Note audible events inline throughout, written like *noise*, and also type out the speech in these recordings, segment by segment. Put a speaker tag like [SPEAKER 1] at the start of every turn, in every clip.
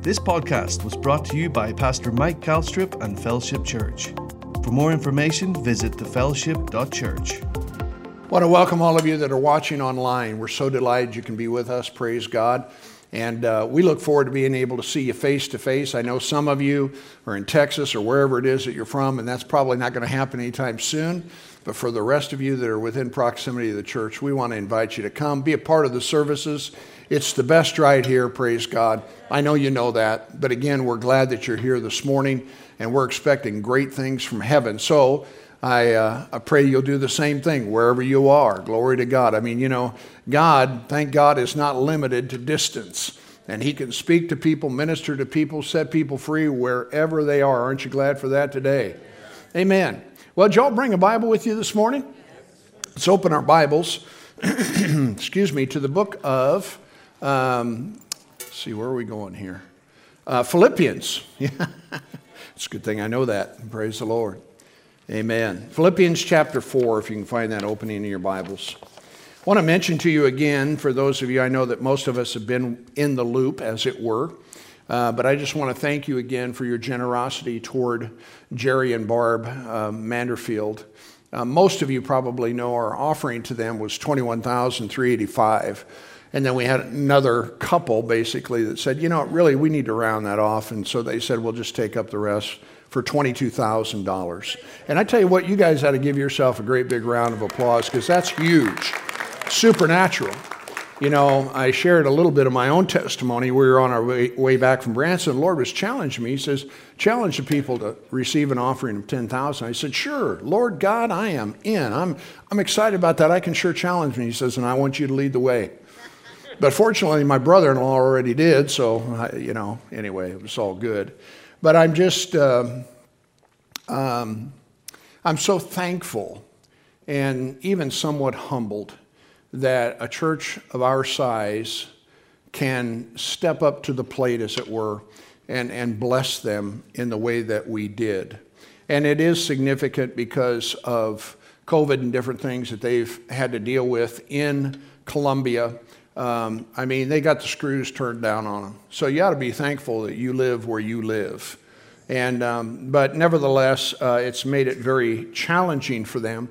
[SPEAKER 1] This podcast was brought to you by Pastor Mike Calstrip and Fellowship Church. For more information, visit thefellowship.church.
[SPEAKER 2] I want to welcome all of you that are watching online. We're so delighted you can be with us. Praise God. And uh, we look forward to being able to see you face to face. I know some of you are in Texas or wherever it is that you're from, and that's probably not going to happen anytime soon. But for the rest of you that are within proximity of the church, we want to invite you to come, be a part of the services. It's the best right here, praise God. I know you know that. But again, we're glad that you're here this morning, and we're expecting great things from heaven. So, I, uh, I pray you'll do the same thing wherever you are. Glory to God. I mean, you know, God, thank God, is not limited to distance. And He can speak to people, minister to people, set people free wherever they are. Aren't you glad for that today? Amen. Well, did y'all bring a Bible with you this morning? Let's open our Bibles, *clears throat* excuse me, to the book of, um, see, where are we going here? Uh, Philippians. *laughs* It's a good thing I know that. Praise the Lord. Amen. Philippians chapter 4, if you can find that opening in your Bibles. I want to mention to you again, for those of you, I know that most of us have been in the loop, as it were, uh, but I just want to thank you again for your generosity toward Jerry and Barb uh, Manderfield. Uh, most of you probably know our offering to them was 21385 and then we had another couple basically that said, you know, really, we need to round that off. And so they said, we'll just take up the rest for $22,000. And I tell you what, you guys ought to give yourself a great big round of applause because that's huge, supernatural. You know, I shared a little bit of my own testimony. We were on our way, way back from Branson. The Lord was challenging me. He says, challenge the people to receive an offering of 10000 I said, sure, Lord God, I am in. I'm, I'm excited about that. I can sure challenge me. He says, and I want you to lead the way. But fortunately, my brother in law already did. So, you know, anyway, it was all good. But I'm just, um, um, I'm so thankful and even somewhat humbled that a church of our size can step up to the plate, as it were, and, and bless them in the way that we did. And it is significant because of COVID and different things that they've had to deal with in Colombia um, I mean, they got the screws turned down on them. So you ought to be thankful that you live where you live. And, um, but nevertheless, uh, it's made it very challenging for them.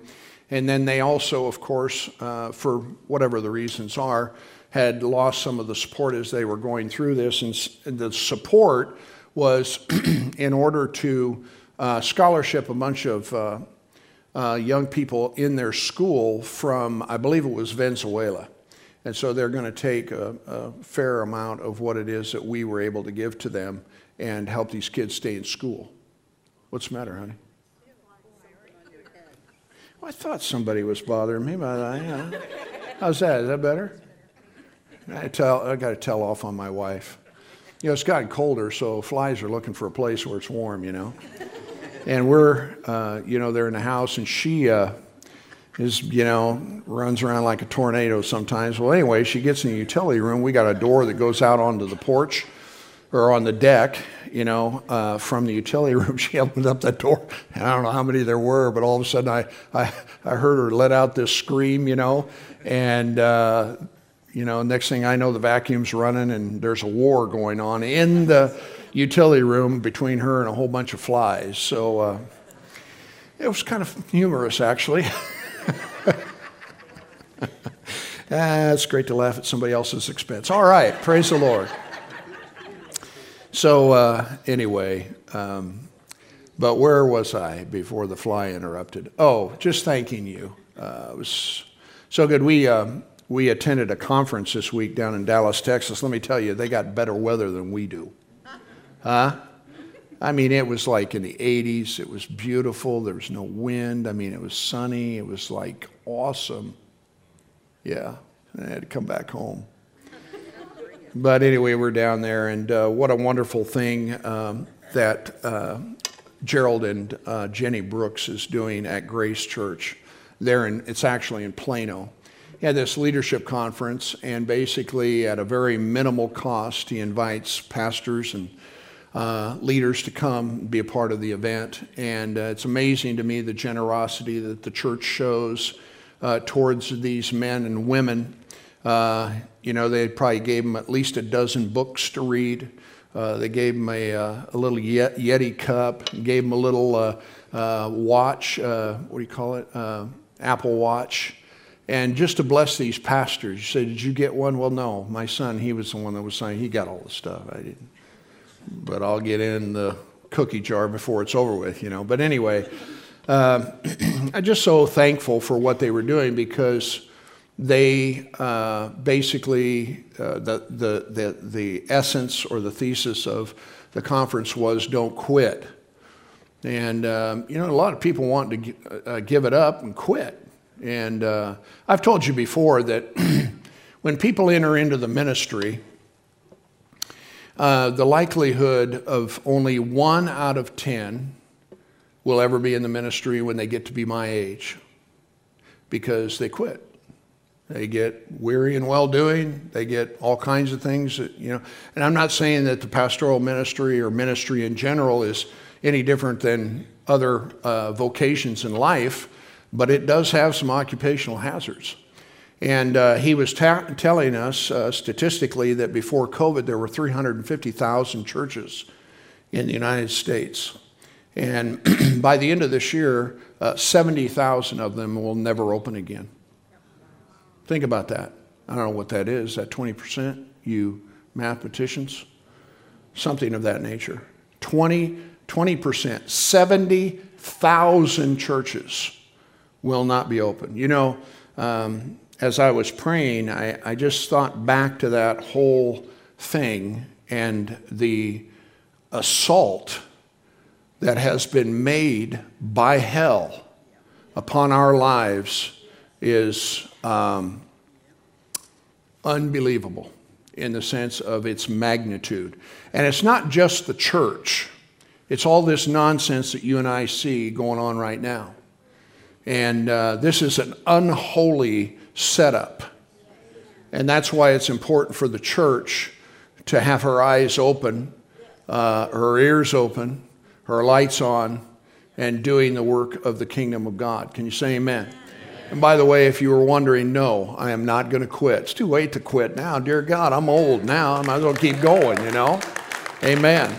[SPEAKER 2] And then they also, of course, uh, for whatever the reasons are, had lost some of the support as they were going through this. And the support was *clears throat* in order to uh, scholarship a bunch of uh, uh, young people in their school from, I believe it was Venezuela. And so they're going to take a, a, fair amount of what it is that we were able to give to them and help these kids stay in school. What's the matter, honey? Well, I thought somebody was bothering me, but I, uh, how's that? Is that better? I tell, I got to tell off on my wife. You know, it's gotten colder, so flies are looking for a place where it's warm. You know, and we're, uh, you know, they're in the house, and she. Uh, is, you know, runs around like a tornado sometimes. Well, anyway, she gets in the utility room. We got a door that goes out onto the porch or on the deck, you know, uh, from the utility *laughs* room. She opened up that door. and I don't know how many there were, but all of a sudden I, I, I heard her let out this scream, you know, and, uh, you know, next thing I know, the vacuum's running and there's a war going on in the utility room between her and a whole bunch of flies. So uh, it was kind of humorous, actually. *laughs* ah, it's great to laugh at somebody else's expense. All right, praise the Lord. So, uh, anyway, um, but where was I before the fly interrupted? Oh, just thanking you. Uh, it was so good. We, um, we attended a conference this week down in Dallas, Texas. Let me tell you, they got better weather than we do. Huh? I mean, it was like in the 80s. It was beautiful. There was no wind. I mean, it was sunny. It was like awesome. Yeah, I had to come back home. But anyway, we're down there, and uh, what a wonderful thing um, that uh, Gerald and uh, Jenny Brooks is doing at Grace Church. There, in, it's actually in Plano. He had this leadership conference, and basically, at a very minimal cost, he invites pastors and uh, leaders to come be a part of the event. And uh, it's amazing to me the generosity that the church shows uh, towards these men and women. Uh, you know, they probably gave them at least a dozen books to read. Uh, they gave them a, uh, a little Yeti cup, gave them a little uh, uh watch, what do you call it? Apple Watch. And just to bless these pastors, you say, Did you get one? Well, no. My son, he was the one that was saying he got all the stuff. I didn't. But I'll get in the cookie jar before it's over with, you know. But anyway, *clears throat* I'm just so thankful for what they were doing because they uh, basically, uh, the, the, the, the essence or the thesis of the conference was don't quit. And, um, you know, a lot of people want to uh, give it up and quit. And uh, I've told you before that *clears throat* when people enter into the ministry, uh, the likelihood of only one out of ten will ever be in the ministry when they get to be my age because they quit. They get weary and well doing. They get all kinds of things that, you know. And I'm not saying that the pastoral ministry or ministry in general is any different than other uh, vocations in life, but it does have some occupational hazards. And uh, he was ta- telling us uh, statistically that before COVID, there were 350,000 churches in the United States. And *clears throat* by the end of this year, uh, 70,000 of them will never open again. Think about that. I don't know what that is. That 20%, you mathematicians? Something of that nature. 20, 20%, 70,000 churches will not be open. You know, um, as I was praying, I, I just thought back to that whole thing and the assault that has been made by hell upon our lives is um, unbelievable in the sense of its magnitude. And it's not just the church, it's all this nonsense that you and I see going on right now. And uh, this is an unholy setup. And that's why it's important for the church to have her eyes open, uh, her ears open, her lights on, and doing the work of the kingdom of God. Can you say amen? And by the way, if you were wondering, no, I am not going to quit. It's too late to quit now. Dear God, I'm old now. I might as well keep going, you know? Amen.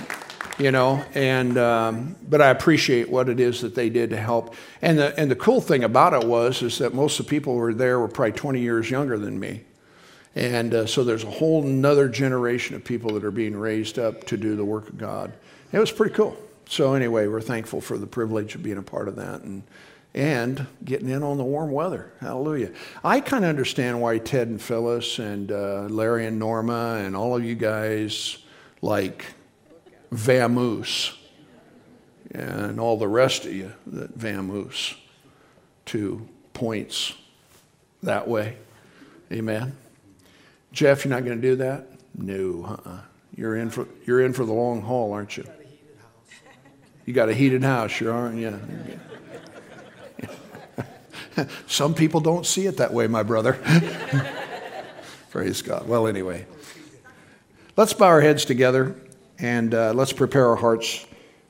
[SPEAKER 2] You know, and, um, but I appreciate what it is that they did to help. And the, and the cool thing about it was, is that most of the people who were there were probably 20 years younger than me. And uh, so there's a whole nother generation of people that are being raised up to do the work of God. It was pretty cool. So anyway, we're thankful for the privilege of being a part of that. And, and getting in on the warm weather. Hallelujah. I kind of understand why Ted and Phyllis and uh, Larry and Norma and all of you guys like vamoose and all the rest of you that vamoose to points that way. Amen. Jeff, you're not going to do that? No, uh-uh. You're in for you're in for the long haul, aren't you? You got a heated house, you aren't you? *laughs* Some people don't see it that way, my brother. *laughs* Praise God. Well, anyway, let's bow our heads together and uh, let's prepare our hearts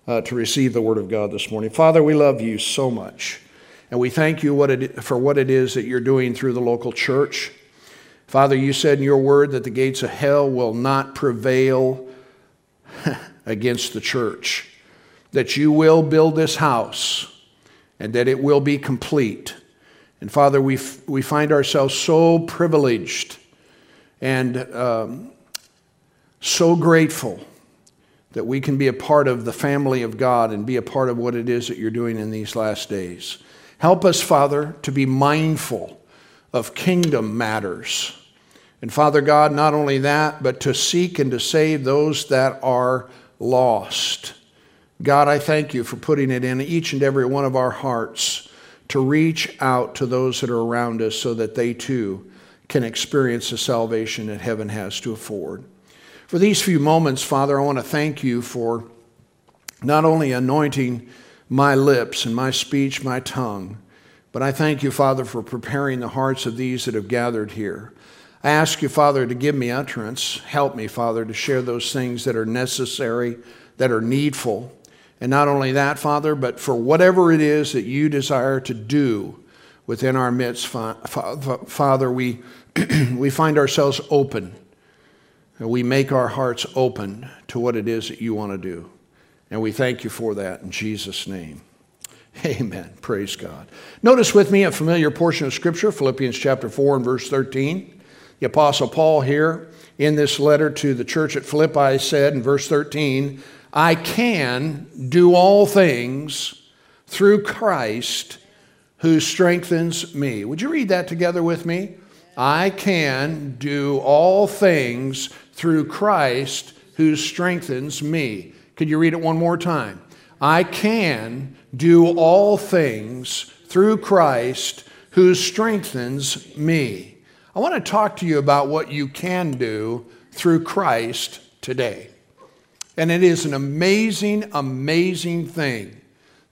[SPEAKER 2] uh, to receive the Word of God this morning. Father, we love you so much, and we thank you what it, for what it is that you're doing through the local church. Father, you said in your word that the gates of hell will not prevail *laughs* against the church, that you will build this house, and that it will be complete. And Father, we, f- we find ourselves so privileged and um, so grateful that we can be a part of the family of God and be a part of what it is that you're doing in these last days. Help us, Father, to be mindful of kingdom matters. And Father God, not only that, but to seek and to save those that are lost. God, I thank you for putting it in each and every one of our hearts to reach out to those that are around us so that they too can experience the salvation that heaven has to afford. For these few moments, Father, I want to thank you for not only anointing my lips and my speech, my tongue, but I thank you, Father, for preparing the hearts of these that have gathered here. I ask you, Father, to give me utterance. Help me, Father, to share those things that are necessary, that are needful, and not only that, Father, but for whatever it is that you desire to do within our midst, Father, we, *clears throat* we find ourselves open And we make our hearts open to what it is that you want to do. And we thank you for that in Jesus' name. Amen. Praise God. Notice with me a familiar portion of Scripture, Philippians chapter 4 and verse 13. The Apostle Paul here in this letter to the church at Philippi said in verse 13, I can do all things through Christ who strengthens me. Would you read that together with me? I can do all things through Christ who strengthens me. Could you read it one more time? I can do all things through Christ who strengthens me. I want to talk to you about what you can do through Christ today. And it is an amazing, amazing thing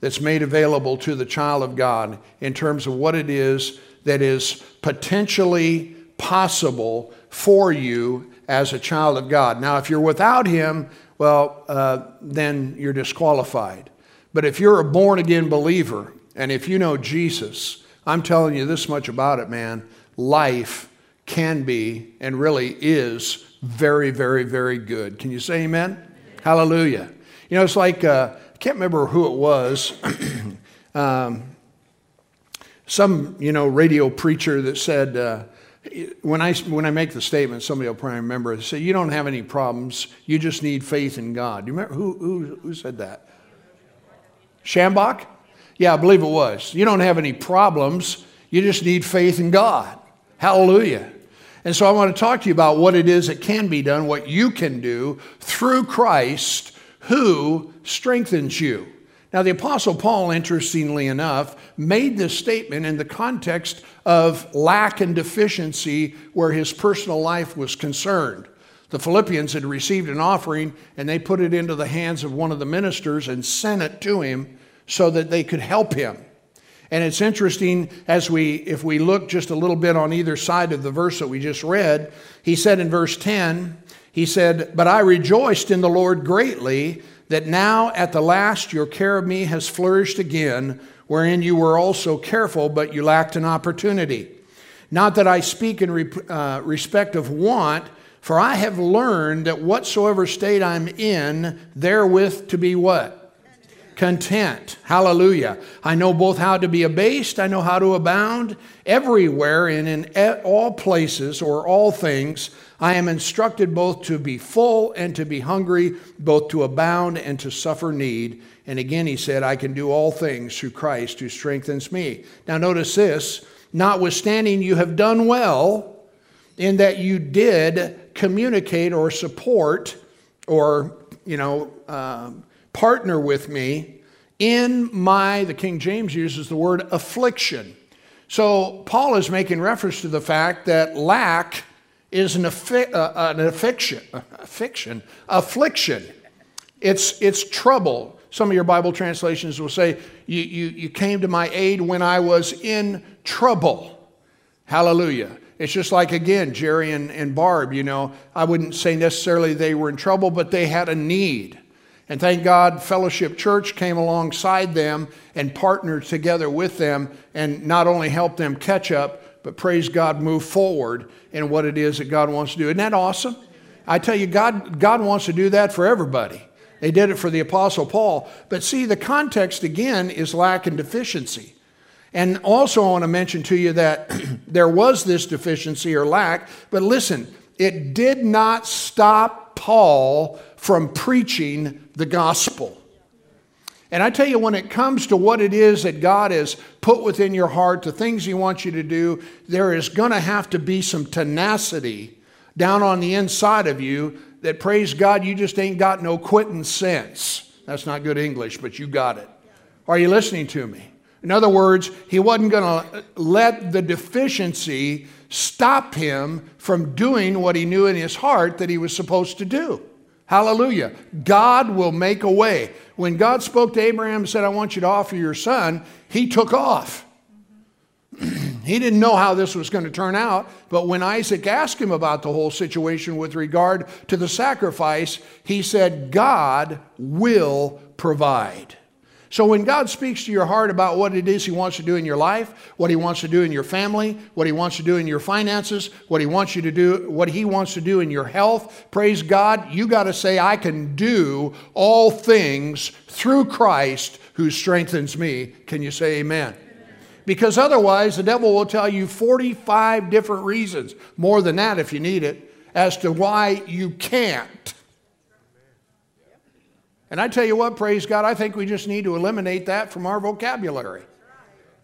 [SPEAKER 2] that's made available to the child of God in terms of what it is that is potentially possible for you as a child of God. Now, if you're without Him, well, uh, then you're disqualified. But if you're a born again believer and if you know Jesus, I'm telling you this much about it, man. Life can be and really is very, very, very good. Can you say amen? Hallelujah. You know, it's like, uh, I can't remember who it was. *clears throat* um, some, you know, radio preacher that said, uh, when I, when I make the statement, somebody will probably remember, say, you don't have any problems, you just need faith in God. Do you remember, who, who, who said that? Schambach? Yeah, I believe it was. You don't have any problems, you just need faith in God. Hallelujah. And so I want to talk to you about what it is that can be done, what you can do through Christ who strengthens you. Now, the Apostle Paul, interestingly enough, made this statement in the context of lack and deficiency where his personal life was concerned. The Philippians had received an offering and they put it into the hands of one of the ministers and sent it to him so that they could help him. And it's interesting as we, if we look just a little bit on either side of the verse that we just read, he said in verse 10, he said, But I rejoiced in the Lord greatly that now at the last your care of me has flourished again, wherein you were also careful, but you lacked an opportunity. Not that I speak in re- uh, respect of want, for I have learned that whatsoever state I'm in, therewith to be what? Content. Hallelujah. I know both how to be abased, I know how to abound. Everywhere and in all places or all things, I am instructed both to be full and to be hungry, both to abound and to suffer need. And again, he said, I can do all things through Christ who strengthens me. Now, notice this notwithstanding, you have done well in that you did communicate or support or, you know, um, partner with me in my, the King James uses the word affliction. So, Paul is making reference to the fact that lack is an, affi- uh, an affliction, affliction, affliction. It's, it's trouble. Some of your Bible translations will say, you, you, you came to my aid when I was in trouble. Hallelujah. It's just like, again, Jerry and, and Barb, you know, I wouldn't say necessarily they were in trouble, but they had a need. And thank God, Fellowship Church came alongside them and partnered together with them and not only helped them catch up, but praise God, move forward in what it is that God wants to do. Isn't that awesome? I tell you, God, God wants to do that for everybody. They did it for the Apostle Paul. But see, the context again is lack and deficiency. And also, I want to mention to you that *clears throat* there was this deficiency or lack, but listen, it did not stop Paul from preaching the gospel. And I tell you, when it comes to what it is that God has put within your heart, the things He wants you to do, there is going to have to be some tenacity down on the inside of you that, praise God, you just ain't got no quitting sense. That's not good English, but you got it. Are you listening to me? In other words, he wasn't going to let the deficiency stop him from doing what he knew in his heart that he was supposed to do. Hallelujah. God will make a way. When God spoke to Abraham and said, I want you to offer your son, he took off. *clears throat* he didn't know how this was going to turn out, but when Isaac asked him about the whole situation with regard to the sacrifice, he said, God will provide. So when God speaks to your heart about what it is He wants to do in your life, what He wants to do in your family, what He wants to do in your finances, what He wants you to do, what He wants to do in your health, praise God, you got to say, I can do all things through Christ who strengthens me. Can you say amen? Because otherwise, the devil will tell you 45 different reasons, more than that if you need it, as to why you can't. And I tell you what, praise God, I think we just need to eliminate that from our vocabulary.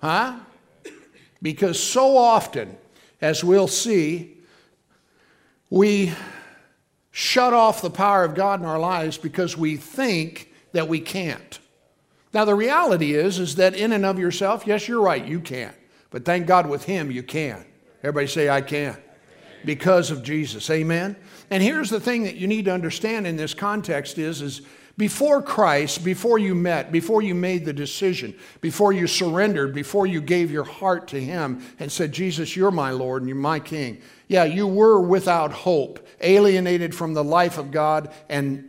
[SPEAKER 2] Huh? Because so often, as we'll see, we shut off the power of God in our lives because we think that we can't. Now the reality is is that in and of yourself, yes, you're right, you can't. But thank God with him you can. Everybody say I can. Because of Jesus. Amen. And here's the thing that you need to understand in this context is is before Christ, before you met, before you made the decision, before you surrendered, before you gave your heart to Him and said, Jesus, you're my Lord and you're my King. Yeah, you were without hope, alienated from the life of God, and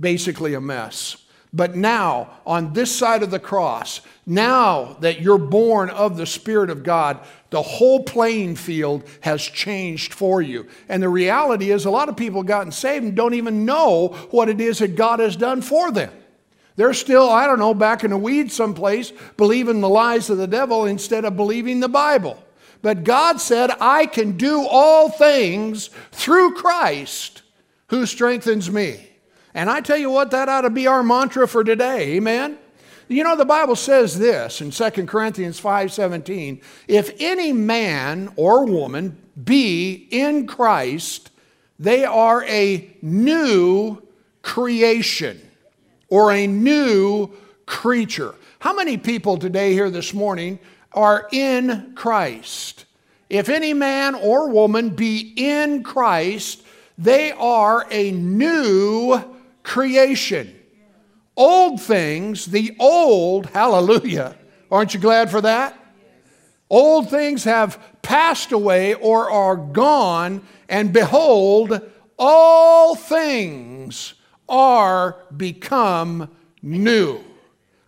[SPEAKER 2] basically a mess. But now, on this side of the cross, now that you're born of the Spirit of God, the whole playing field has changed for you. And the reality is, a lot of people gotten saved and don't even know what it is that God has done for them. They're still, I don't know, back in the weeds someplace, believing the lies of the devil instead of believing the Bible. But God said, I can do all things through Christ who strengthens me. And I tell you what, that ought to be our mantra for today. Amen? You know, the Bible says this in 2 Corinthians 5:17, if any man or woman be in Christ, they are a new creation or a new creature. How many people today here this morning are in Christ? If any man or woman be in Christ, they are a new creation. Old things, the old, hallelujah. Aren't you glad for that? Old things have passed away or are gone, and behold, all things are become new.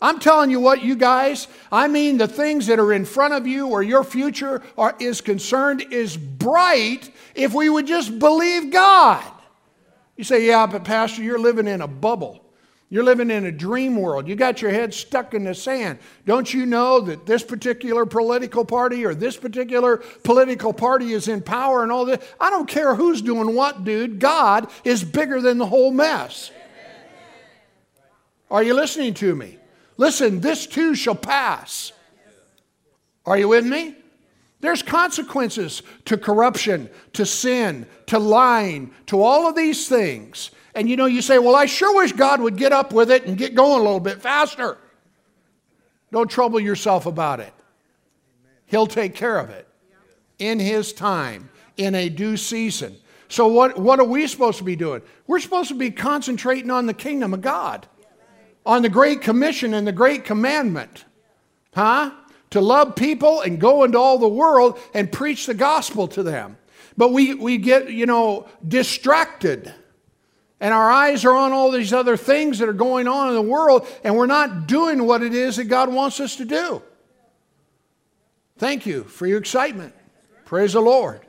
[SPEAKER 2] I'm telling you what, you guys, I mean the things that are in front of you or your future are, is concerned is bright if we would just believe God. You say, yeah, but Pastor, you're living in a bubble. You're living in a dream world. You got your head stuck in the sand. Don't you know that this particular political party or this particular political party is in power and all this? I don't care who's doing what, dude. God is bigger than the whole mess. Are you listening to me? Listen, this too shall pass. Are you with me? There's consequences to corruption, to sin, to lying, to all of these things. And you know, you say, Well, I sure wish God would get up with it and get going a little bit faster. Don't trouble yourself about it. He'll take care of it in His time, in a due season. So, what, what are we supposed to be doing? We're supposed to be concentrating on the kingdom of God, on the Great Commission and the Great Commandment. Huh? To love people and go into all the world and preach the gospel to them. But we, we get, you know, distracted and our eyes are on all these other things that are going on in the world, and we're not doing what it is that God wants us to do. Thank you for your excitement. Praise the Lord.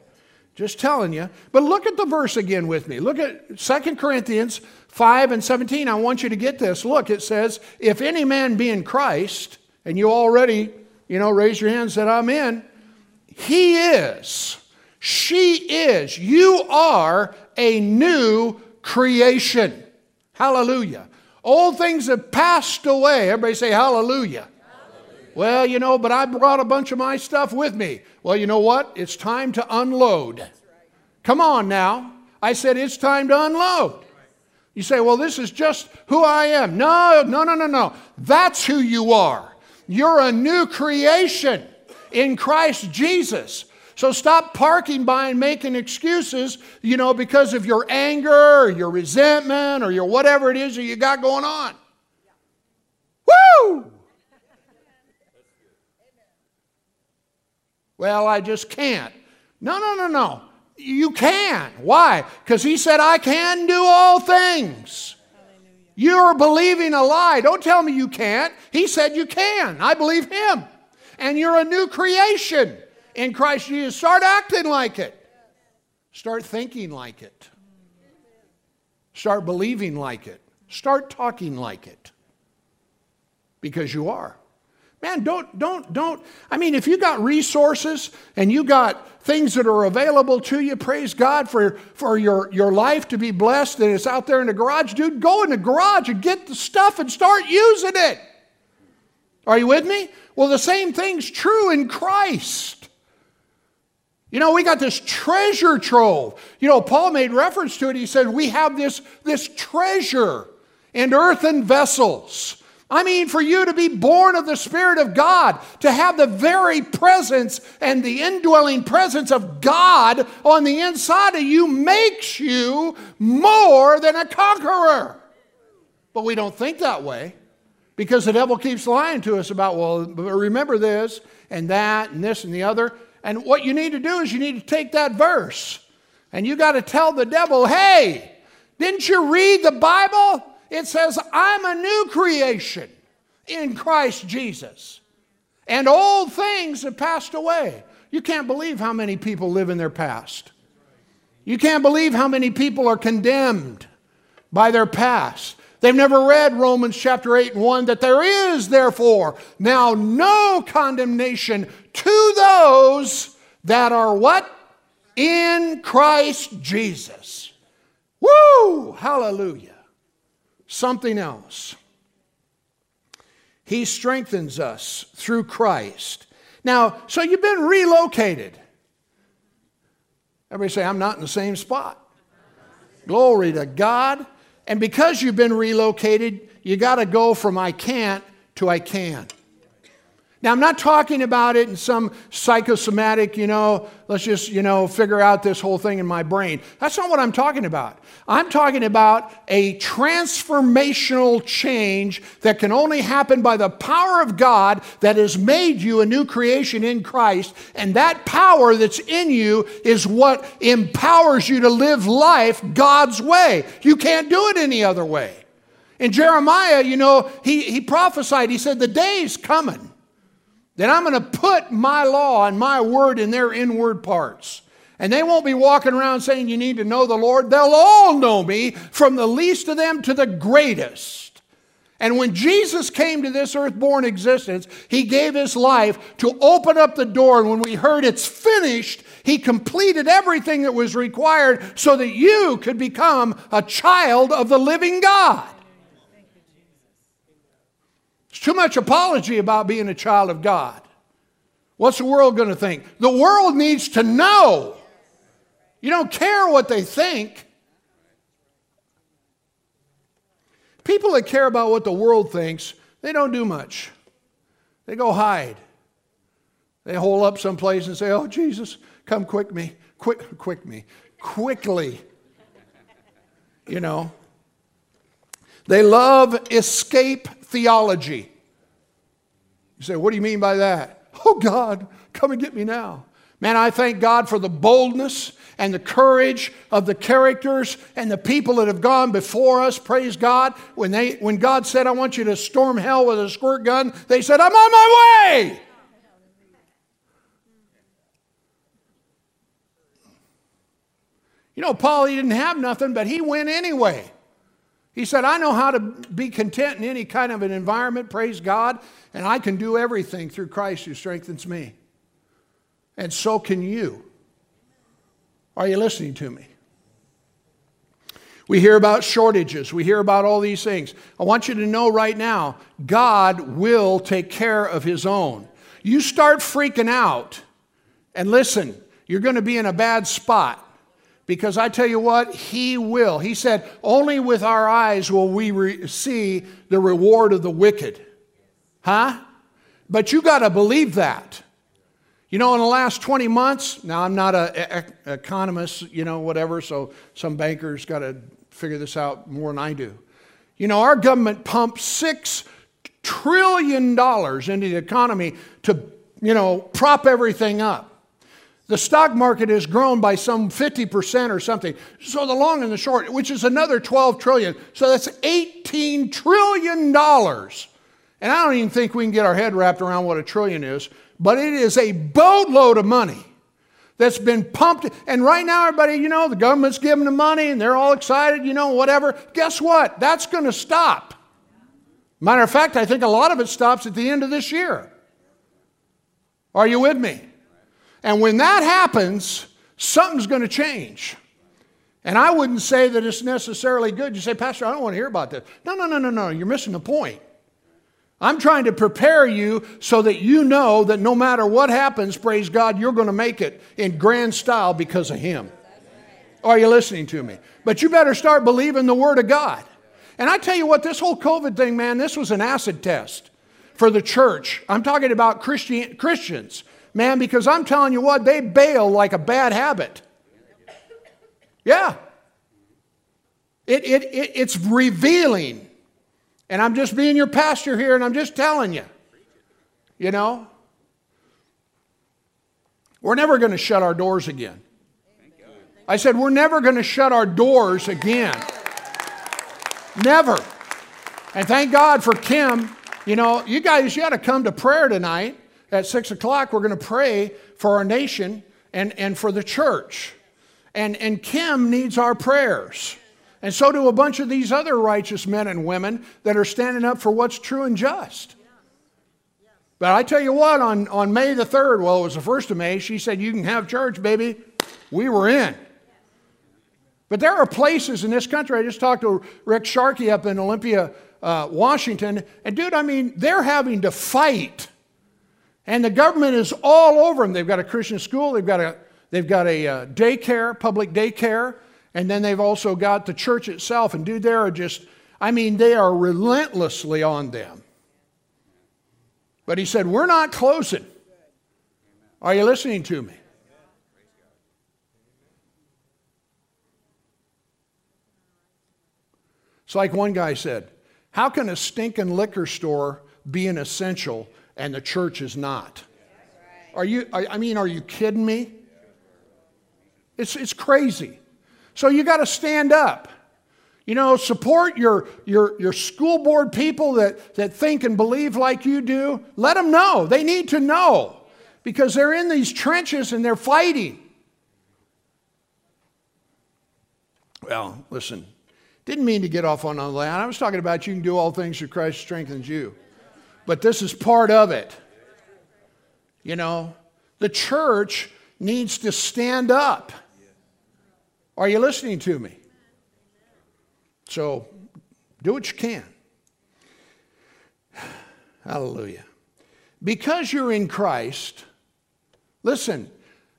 [SPEAKER 2] Just telling you. But look at the verse again with me. Look at 2 Corinthians 5 and 17. I want you to get this. Look, it says, If any man be in Christ, and you already, you know, raise your hand and said, I'm in, he is, she is, you are a new creation. Hallelujah. Old things have passed away. Everybody say hallelujah. hallelujah. Well, you know, but I brought a bunch of my stuff with me. Well, you know what? It's time to unload. Come on now. I said it's time to unload. You say, well, this is just who I am. No, no, no, no, no. That's who you are. You're a new creation in Christ Jesus. So stop parking by and making excuses, you know, because of your anger or your resentment or your whatever it is that you got going on. Woo! Well, I just can't. No, no, no, no. You can. Why? Because he said, I can do all things. You're believing a lie. Don't tell me you can't. He said you can. I believe him. And you're a new creation in Christ Jesus. Start acting like it. Start thinking like it. Start believing like it. Start talking like it. Because you are. Man, don't, don't, don't. I mean, if you got resources and you got things that are available to you, praise God for, for your, your life to be blessed and it's out there in the garage, dude, go in the garage and get the stuff and start using it. Are you with me? Well, the same thing's true in Christ. You know, we got this treasure trove. You know, Paul made reference to it. He said, We have this, this treasure in earthen vessels. I mean, for you to be born of the Spirit of God, to have the very presence and the indwelling presence of God on the inside of you makes you more than a conqueror. But we don't think that way because the devil keeps lying to us about, well, remember this and that and this and the other. And what you need to do is you need to take that verse and you got to tell the devil, hey, didn't you read the Bible? It says, I'm a new creation in Christ Jesus. And old things have passed away. You can't believe how many people live in their past. You can't believe how many people are condemned by their past. They've never read Romans chapter 8 and 1 that there is, therefore, now no condemnation to those that are what? In Christ Jesus. Woo! Hallelujah something else. He strengthens us through Christ. Now, so you've been relocated. Everybody say, I'm not in the same spot. Glory to God. And because you've been relocated, you got to go from I can't to I can. Now, I'm not talking about it in some psychosomatic, you know, let's just, you know, figure out this whole thing in my brain. That's not what I'm talking about. I'm talking about a transformational change that can only happen by the power of God that has made you a new creation in Christ. And that power that's in you is what empowers you to live life God's way. You can't do it any other way. In Jeremiah, you know, he, he prophesied, he said, The day's coming then I'm going to put my law and my word in their inward parts. And they won't be walking around saying, You need to know the Lord. They'll all know me, from the least of them to the greatest. And when Jesus came to this earth-born existence, he gave his life to open up the door. And when we heard it's finished, he completed everything that was required so that you could become a child of the living God. Too much apology about being a child of God. What's the world going to think? The world needs to know. You don't care what they think. People that care about what the world thinks, they don't do much. They go hide. They hole up someplace and say, "Oh Jesus, come quick me, quick, quick me, quickly." You know. They love escape theology. You say, What do you mean by that? *laughs* Oh, God, come and get me now. Man, I thank God for the boldness and the courage of the characters and the people that have gone before us. Praise God. When, they, when God said, I want you to storm hell with a squirt gun, they said, I'm on my way. You know, Paul, he didn't have nothing, but he went anyway. He said, I know how to be content in any kind of an environment, praise God, and I can do everything through Christ who strengthens me. And so can you. Are you listening to me? We hear about shortages. We hear about all these things. I want you to know right now God will take care of His own. You start freaking out, and listen, you're going to be in a bad spot. Because I tell you what, He will. He said, Only with our eyes will we re- see the reward of the wicked. Huh? But you got to believe that. You know, in the last 20 months, now I'm not an economist, you know, whatever, so some bankers got to figure this out more than I do. You know, our government pumped $6 trillion into the economy to, you know, prop everything up. The stock market has grown by some 50% or something. So the long and the short, which is another 12 trillion. So that's 18 trillion dollars. And I don't even think we can get our head wrapped around what a trillion is, but it is a boatload of money that's been pumped. And right now, everybody, you know, the government's giving the money and they're all excited, you know, whatever. Guess what? That's going to stop. Matter of fact, I think a lot of it stops at the end of this year. Are you with me? And when that happens, something's going to change. And I wouldn't say that it's necessarily good. You say, Pastor, I don't want to hear about this. No, no, no, no, no. You're missing the point. I'm trying to prepare you so that you know that no matter what happens, praise God, you're going to make it in grand style because of Him. Are you listening to me? But you better start believing the Word of God. And I tell you what, this whole COVID thing, man, this was an acid test for the church. I'm talking about Christian, Christians. Man, because I'm telling you what, they bail like a bad habit. Yeah. It, it, it, it's revealing. And I'm just being your pastor here and I'm just telling you. You know? We're never going to shut our doors again. I said, we're never going to shut our doors again. Never. And thank God for Kim. You know, you guys, you got to come to prayer tonight at six o'clock, we're going to pray for our nation and, and for the church. And, and Kim needs our prayers. And so do a bunch of these other righteous men and women that are standing up for what's true and just. But I tell you what, on, on May the 3rd, well, it was the 1st of May, she said, You can have church, baby. We were in. But there are places in this country, I just talked to Rick Sharkey up in Olympia, uh, Washington, and dude, I mean, they're having to fight and the government is all over them. They've got a Christian school, they've got a, they've got a uh, daycare, public daycare, and then they've also got the church itself. And dude, they are just, I mean, they are relentlessly on them. But he said, We're not closing. Are you listening to me? It's like one guy said, How can a stinking liquor store be an essential and the church is not. Are you, I mean, are you kidding me? It's, it's crazy. So you got to stand up. You know, support your, your, your school board people that, that think and believe like you do. Let them know. They need to know because they're in these trenches and they're fighting. Well, listen, didn't mean to get off on on that. I was talking about you can do all things through Christ strengthens you but this is part of it. You know, the church needs to stand up. Are you listening to me? So do what you can. *sighs* Hallelujah. Because you're in Christ, listen,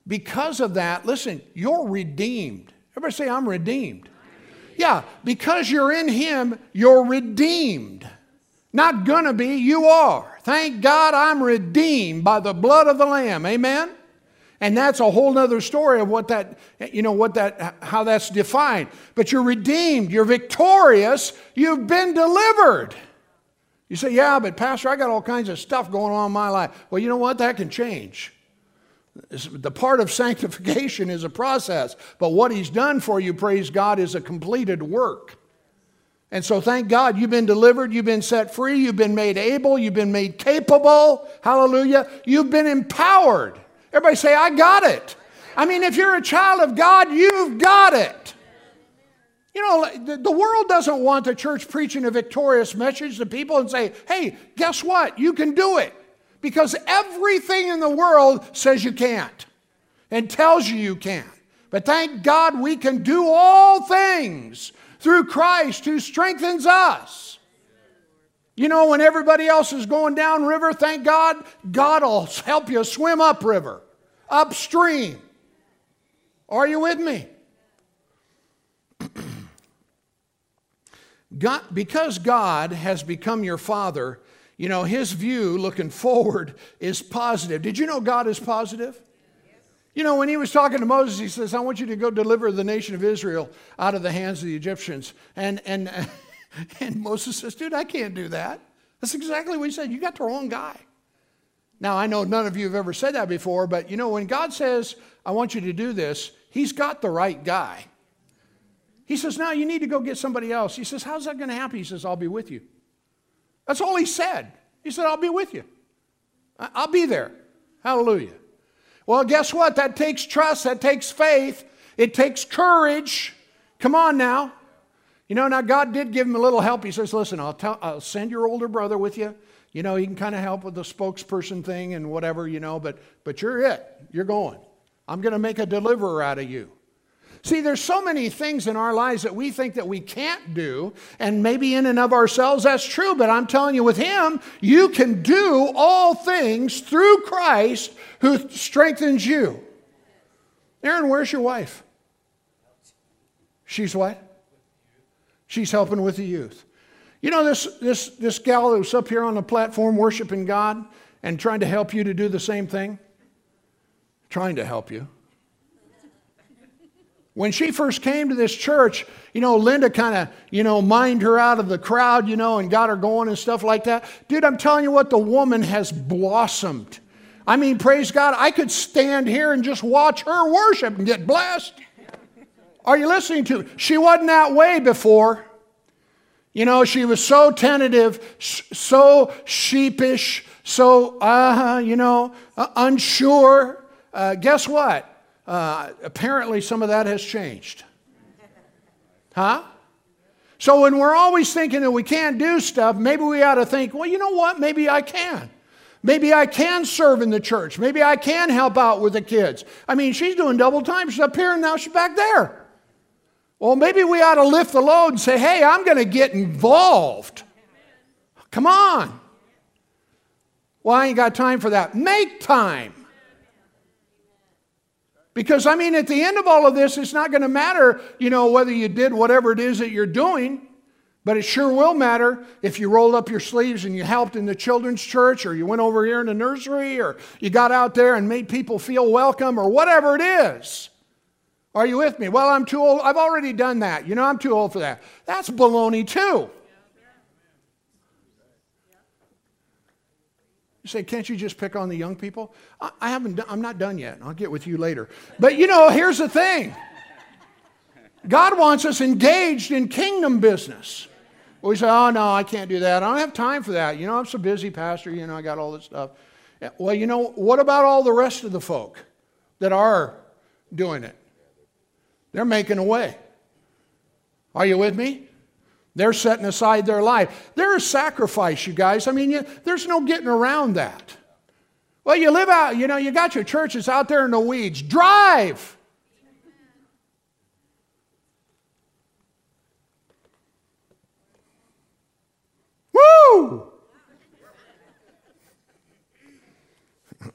[SPEAKER 2] because of that, listen, you're redeemed. Everybody say, I'm redeemed. Yeah, because you're in Him, you're redeemed. Not gonna be, you are. Thank God I'm redeemed by the blood of the Lamb. Amen? And that's a whole other story of what that, you know, what that, how that's defined. But you're redeemed, you're victorious, you've been delivered. You say, yeah, but Pastor, I got all kinds of stuff going on in my life. Well, you know what? That can change. The part of *laughs* sanctification is a process, but what He's done for you, praise God, is a completed work. And so thank God you've been delivered, you've been set free, you've been made able, you've been made capable. Hallelujah. You've been empowered. Everybody say, I got it. I mean, if you're a child of God, you've got it. You know, the world doesn't want the church preaching a victorious message to people and say, hey, guess what? You can do it. Because everything in the world says you can't and tells you you can't. But thank God we can do all things through Christ who strengthens us. You know, when everybody else is going down river, thank God, God will help you swim upriver, upstream. Are you with me? *clears throat* God, because God has become your father, you know, his view looking forward is positive. Did you know God is positive? You know, when he was talking to Moses, he says, I want you to go deliver the nation of Israel out of the hands of the Egyptians. And, and, *laughs* and Moses says, Dude, I can't do that. That's exactly what he said. You got the wrong guy. Now, I know none of you have ever said that before, but you know, when God says, I want you to do this, He's got the right guy. He says, Now you need to go get somebody else. He says, How's that going to happen? He says, I'll be with you. That's all He said. He said, I'll be with you. I'll be there. Hallelujah. Well, guess what? That takes trust, that takes faith, it takes courage. Come on now. You know, now God did give him a little help. He says, Listen, I'll, tell, I'll send your older brother with you. You know, he can kind of help with the spokesperson thing and whatever, you know, but, but you're it. You're going. I'm going to make a deliverer out of you. See, there's so many things in our lives that we think that we can't do, and maybe in and of ourselves that's true, but I'm telling you, with Him, you can do all things through Christ who strengthens you. Aaron, where's your wife? She's what? She's helping with the youth. You know, this, this, this gal who's up here on the platform worshiping God and trying to help you to do the same thing? Trying to help you. When she first came to this church, you know, Linda kind of, you know, mined her out of the crowd, you know, and got her going and stuff like that. Dude, I'm telling you what, the woman has blossomed. I mean, praise God, I could stand here and just watch her worship and get blessed. Are you listening to? me? She wasn't that way before. You know, she was so tentative, so sheepish, so, uh, you know, uh, unsure. Uh, guess what? Uh, apparently, some of that has changed. Huh? So, when we're always thinking that we can't do stuff, maybe we ought to think, well, you know what? Maybe I can. Maybe I can serve in the church. Maybe I can help out with the kids. I mean, she's doing double time. She's up here and now she's back there. Well, maybe we ought to lift the load and say, hey, I'm going to get involved. Come on. Well, I ain't got time for that. Make time. Because, I mean, at the end of all of this, it's not going to matter, you know, whether you did whatever it is that you're doing, but it sure will matter if you rolled up your sleeves and you helped in the children's church or you went over here in the nursery or you got out there and made people feel welcome or whatever it is. Are you with me? Well, I'm too old. I've already done that. You know, I'm too old for that. That's baloney, too. You say, can't you just pick on the young people? I, I haven't, I'm not done yet. I'll get with you later. But you know, here's the thing God wants us engaged in kingdom business. We say, oh, no, I can't do that. I don't have time for that. You know, I'm so busy, Pastor. You know, I got all this stuff. Eh, well, you know, what about all the rest of the folk that are doing it? They're making a way. Are you with me? They're setting aside their life. They're a sacrifice, you guys. I mean, you, there's no getting around that. Well, you live out, you know, you got your churches out there in the weeds. Drive. Woo! *laughs*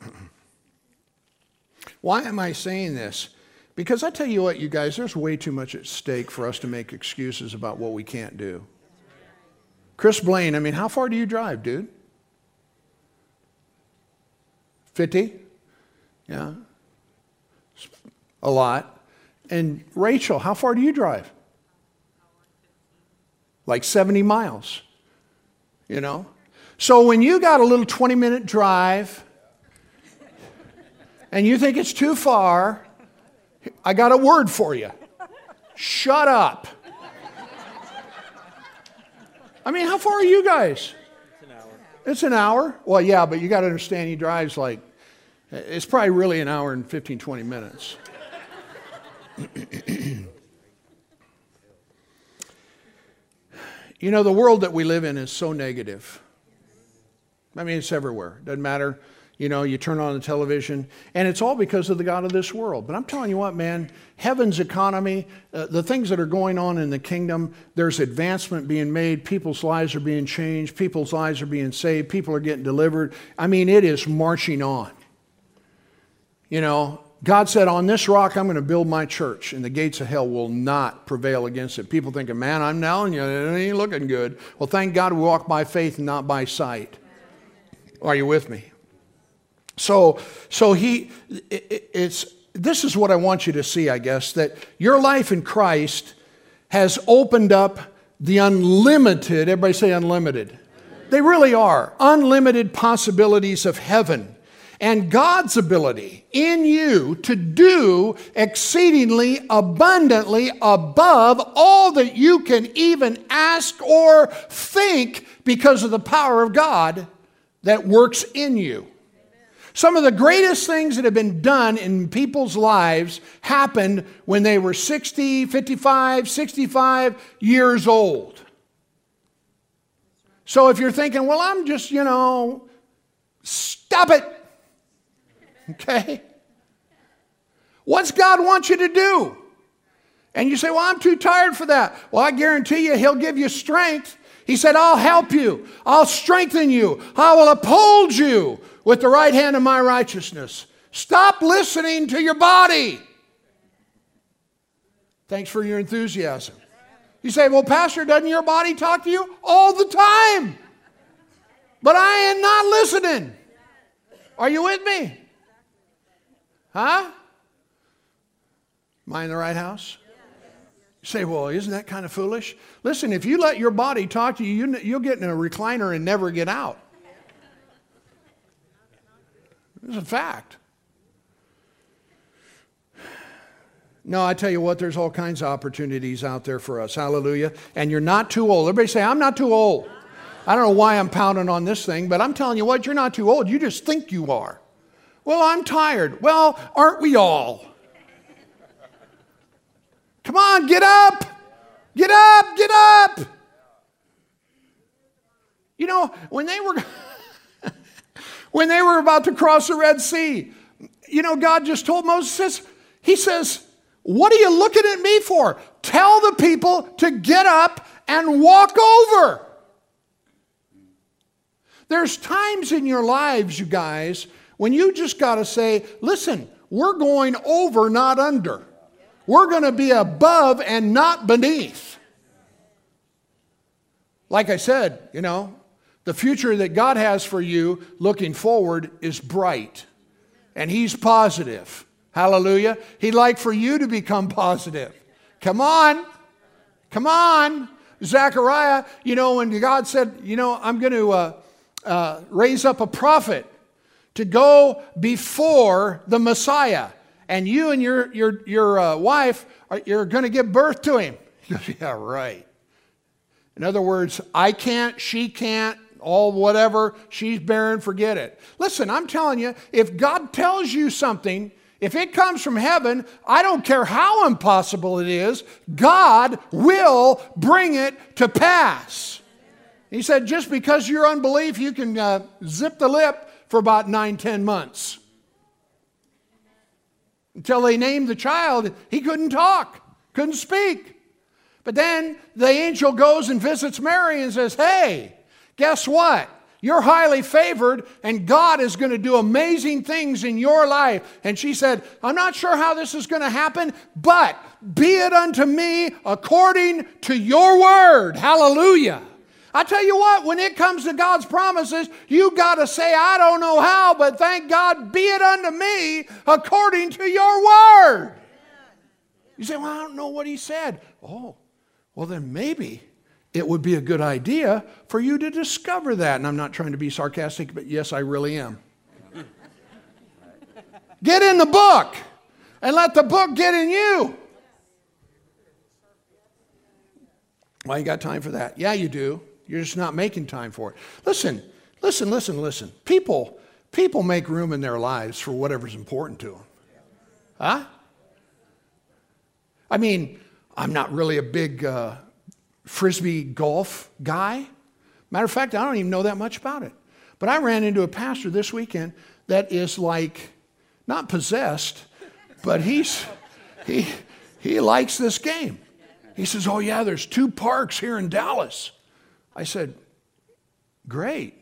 [SPEAKER 2] Why am I saying this? Because I tell you what, you guys, there's way too much at stake for us to make excuses about what we can't do. Chris Blaine, I mean, how far do you drive, dude? 50? Yeah. A lot. And Rachel, how far do you drive? Like 70 miles. You know? So when you got a little 20 minute drive and you think it's too far, I got a word for you. Shut up. I mean, how far are you guys? It's an hour. It's an hour? Well, yeah, but you got to understand he drives like, it's probably really an hour and 15, 20 minutes. *clears throat* you know, the world that we live in is so negative. I mean, it's everywhere. Doesn't matter you know, you turn on the television, and it's all because of the God of this world. But I'm telling you what, man, heaven's economy, uh, the things that are going on in the kingdom, there's advancement being made, people's lives are being changed, people's lives are being saved, people are getting delivered. I mean, it is marching on. You know, God said, On this rock I'm going to build my church, and the gates of hell will not prevail against it. People thinking, Man, I'm telling you, it ain't looking good. Well, thank God we walk by faith and not by sight. Are you with me? So, so he, it's, this is what I want you to see, I guess, that your life in Christ has opened up the unlimited, everybody say unlimited. They really are unlimited possibilities of heaven and God's ability in you to do exceedingly abundantly above all that you can even ask or think because of the power of God that works in you. Some of the greatest things that have been done in people's lives happened when they were 60, 55, 65 years old. So if you're thinking, well, I'm just, you know, stop it. *laughs* Okay? What's God want you to do? And you say, Well, I'm too tired for that. Well, I guarantee you, He'll give you strength. He said, I'll help you, I'll strengthen you, I will uphold you with the right hand of my righteousness. Stop listening to your body. Thanks for your enthusiasm. You say, Well, Pastor, doesn't your body talk to you? All the time. But I am not listening. Are you with me? Huh? Am I in the right house? You say, well, isn't that kind of foolish? Listen, if you let your body talk to you, you'll get in a recliner and never get out. It's a fact. No, I tell you what, there's all kinds of opportunities out there for us. Hallelujah. And you're not too old. Everybody say, I'm not too old. I don't know why I'm pounding on this thing, but I'm telling you what, you're not too old. You just think you are. Well, I'm tired. Well, aren't we all? Come on, get up! Get up! Get up! You know, when they were *laughs* when they were about to cross the Red Sea, you know, God just told Moses, He says, What are you looking at me for? Tell the people to get up and walk over. There's times in your lives, you guys, when you just got to say, listen, we're going over, not under. We're going to be above and not beneath. Like I said, you know, the future that God has for you looking forward is bright. And He's positive. Hallelujah. He'd like for you to become positive. Come on. Come on. Zechariah, you know, when God said, you know, I'm going to uh, uh, raise up a prophet to go before the Messiah. And you and your, your, your uh, wife, are, you're going to give birth to him. *laughs* yeah, right. In other words, I can't, she can't, all whatever, she's barren, forget it. Listen, I'm telling you, if God tells you something, if it comes from heaven, I don't care how impossible it is, God will bring it to pass. He said, just because you're unbelief, you can uh, zip the lip for about nine, ten months. Until they named the child, he couldn't talk, couldn't speak. But then the angel goes and visits Mary and says, Hey, guess what? You're highly favored, and God is going to do amazing things in your life. And she said, I'm not sure how this is going to happen, but be it unto me according to your word. Hallelujah. I tell you what, when it comes to God's promises, you got to say, I don't know how, but thank God, be it unto me according to your word. You say, Well, I don't know what he said. Oh, well, then maybe it would be a good idea for you to discover that. And I'm not trying to be sarcastic, but yes, I really am. get in the book and let the book get in you. Why you got time for that? Yeah, you do. You're just not making time for it. Listen, listen, listen, listen. People, people make room in their lives for whatever's important to them. Huh? I mean, I'm not really a big uh, frisbee golf guy. Matter of fact, I don't even know that much about it. But I ran into a pastor this weekend that is like not possessed, but he's he he likes this game. He says, "Oh yeah, there's two parks here in Dallas." I said, Great.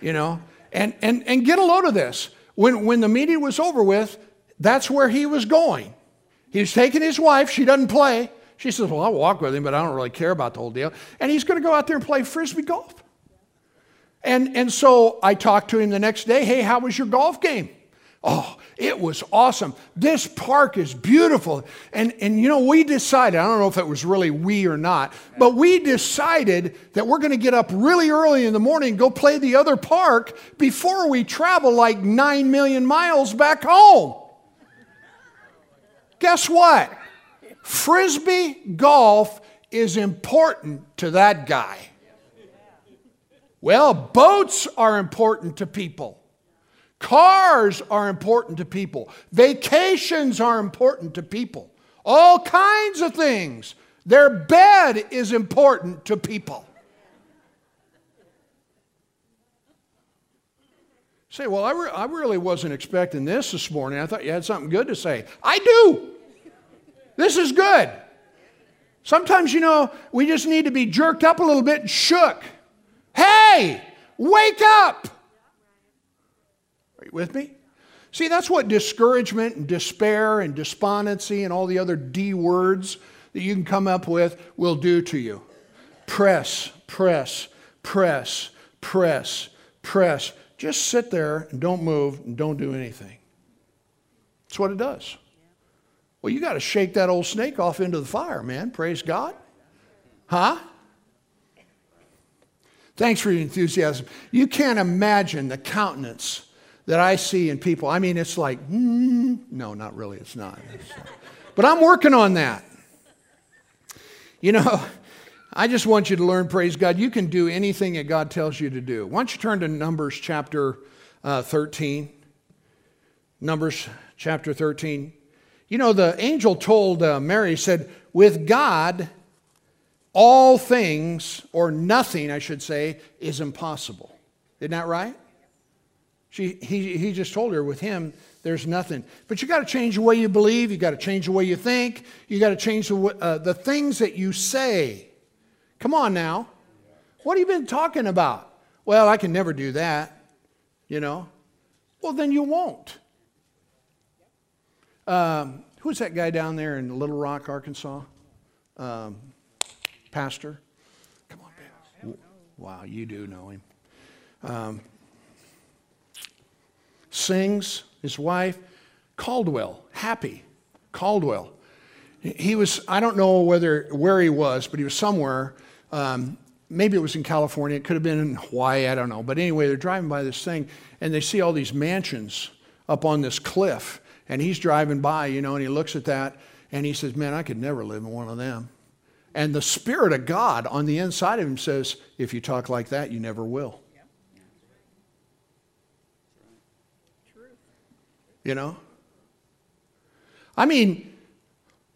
[SPEAKER 2] You know, and, and, and get a load of this. When, when the meeting was over with, that's where he was going. He was taking his wife, she doesn't play. She says, Well, I'll walk with him, but I don't really care about the whole deal. And he's going to go out there and play frisbee golf. And, and so I talked to him the next day Hey, how was your golf game? Oh, it was awesome. This park is beautiful. And, and you know, we decided, I don't know if it was really we or not, but we decided that we're going to get up really early in the morning and go play the other park before we travel like nine million miles back home. Guess what? Frisbee golf is important to that guy. Well, boats are important to people. Cars are important to people. Vacations are important to people. All kinds of things. Their bed is important to people. Say, well, I, re- I really wasn't expecting this this morning. I thought you had something good to say. I do. This is good. Sometimes, you know, we just need to be jerked up a little bit and shook. Hey, wake up. Are you with me? See, that's what discouragement and despair and despondency and all the other D words that you can come up with will do to you. Press, press, press, press, press. Just sit there and don't move and don't do anything. That's what it does. Well, you got to shake that old snake off into the fire, man. Praise God. Huh? Thanks for your enthusiasm. You can't imagine the countenance that I see in people. I mean, it's like, mm, no, not really, it's not. it's not. But I'm working on that. You know, *laughs* I just want you to learn, praise God, you can do anything that God tells you to do. Why don't you turn to Numbers chapter uh, 13? Numbers chapter 13. You know, the angel told uh, Mary, said, with God, all things, or nothing, I should say, is impossible. Isn't that right? She, he, he just told her, with him, there's nothing. But you got to change the way you believe. You got to change the way you think. You got to change the, uh, the things that you say. Come on now. What have you been talking about? Well, I can never do that, you know. Well, then you won't. Um, who's that guy down there in Little Rock, Arkansas? Um, pastor? Come on, man. Wow, you do know him. Um, sings, his wife, Caldwell, happy, Caldwell. He was, I don't know whether where he was, but he was somewhere. Um, maybe it was in California. It could have been in Hawaii. I don't know. But anyway, they're driving by this thing, and they see all these mansions up on this cliff. And he's driving by, you know, and he looks at that and he says, Man, I could never live in one of them. And the Spirit of God on the inside of him says, If you talk like that, you never will. You know? I mean,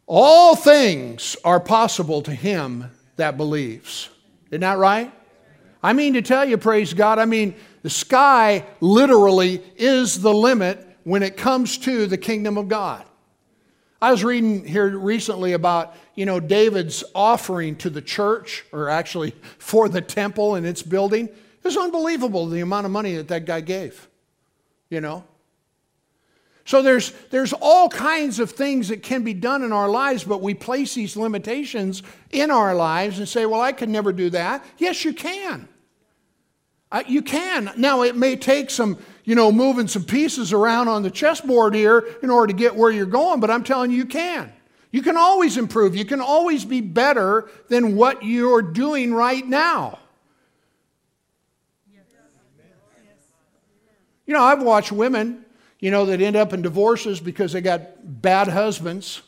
[SPEAKER 2] all things are possible to him that believes. Isn't that right? I mean to tell you, praise God, I mean, the sky literally is the limit when it comes to the kingdom of God. I was reading here recently about, you know, David's offering to the church, or actually for the temple and its building. It was unbelievable the amount of money that that guy gave, you know. So there's, there's all kinds of things that can be done in our lives, but we place these limitations in our lives and say, well, I can never do that. Yes, you can. Uh, you can. Now, it may take some, you know, moving some pieces around on the chessboard here in order to get where you're going, but I'm telling you, you can. You can always improve. You can always be better than what you're doing right now. You know, I've watched women, you know, that end up in divorces because they got bad husbands.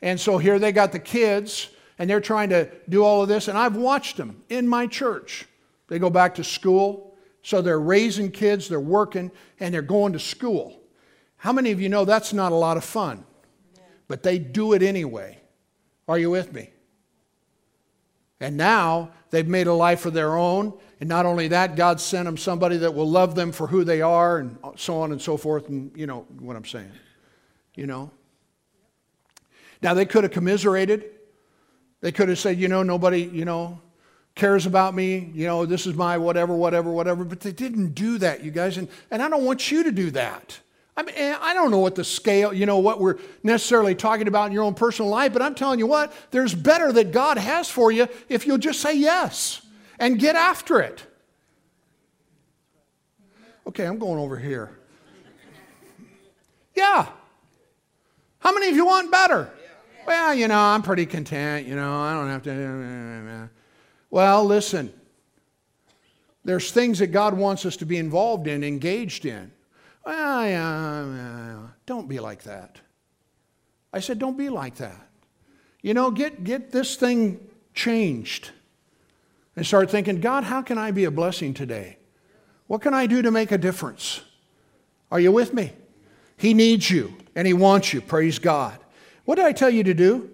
[SPEAKER 2] And so here they got the kids and they're trying to do all of this. And I've watched them in my church. They go back to school. So they're raising kids, they're working, and they're going to school. How many of you know that's not a lot of fun? But they do it anyway. Are you with me? And now they've made a life of their own. And not only that, God sent them somebody that will love them for who they are and so on and so forth. And you know what I'm saying. You know? Now they could have commiserated. They could have said, you know, nobody, you know, cares about me, you know, this is my whatever, whatever, whatever. But they didn't do that, you guys. And, and I don't want you to do that. I mean, eh, I don't know what the scale, you know, what we're necessarily talking about in your own personal life, but I'm telling you what, there's better that God has for you if you'll just say yes and get after it. Okay, I'm going over here. Yeah. How many of you want better? Well, you know, I'm pretty content. You know, I don't have to. Eh, eh, Well, listen. There's things that God wants us to be involved in, engaged in. Well, yeah, don't be like that. I said, don't be like that. You know, get, get this thing changed. And start thinking, God, how can I be a blessing today? What can I do to make a difference? Are you with me? He needs you and He wants you. Praise God. What did I tell you to do?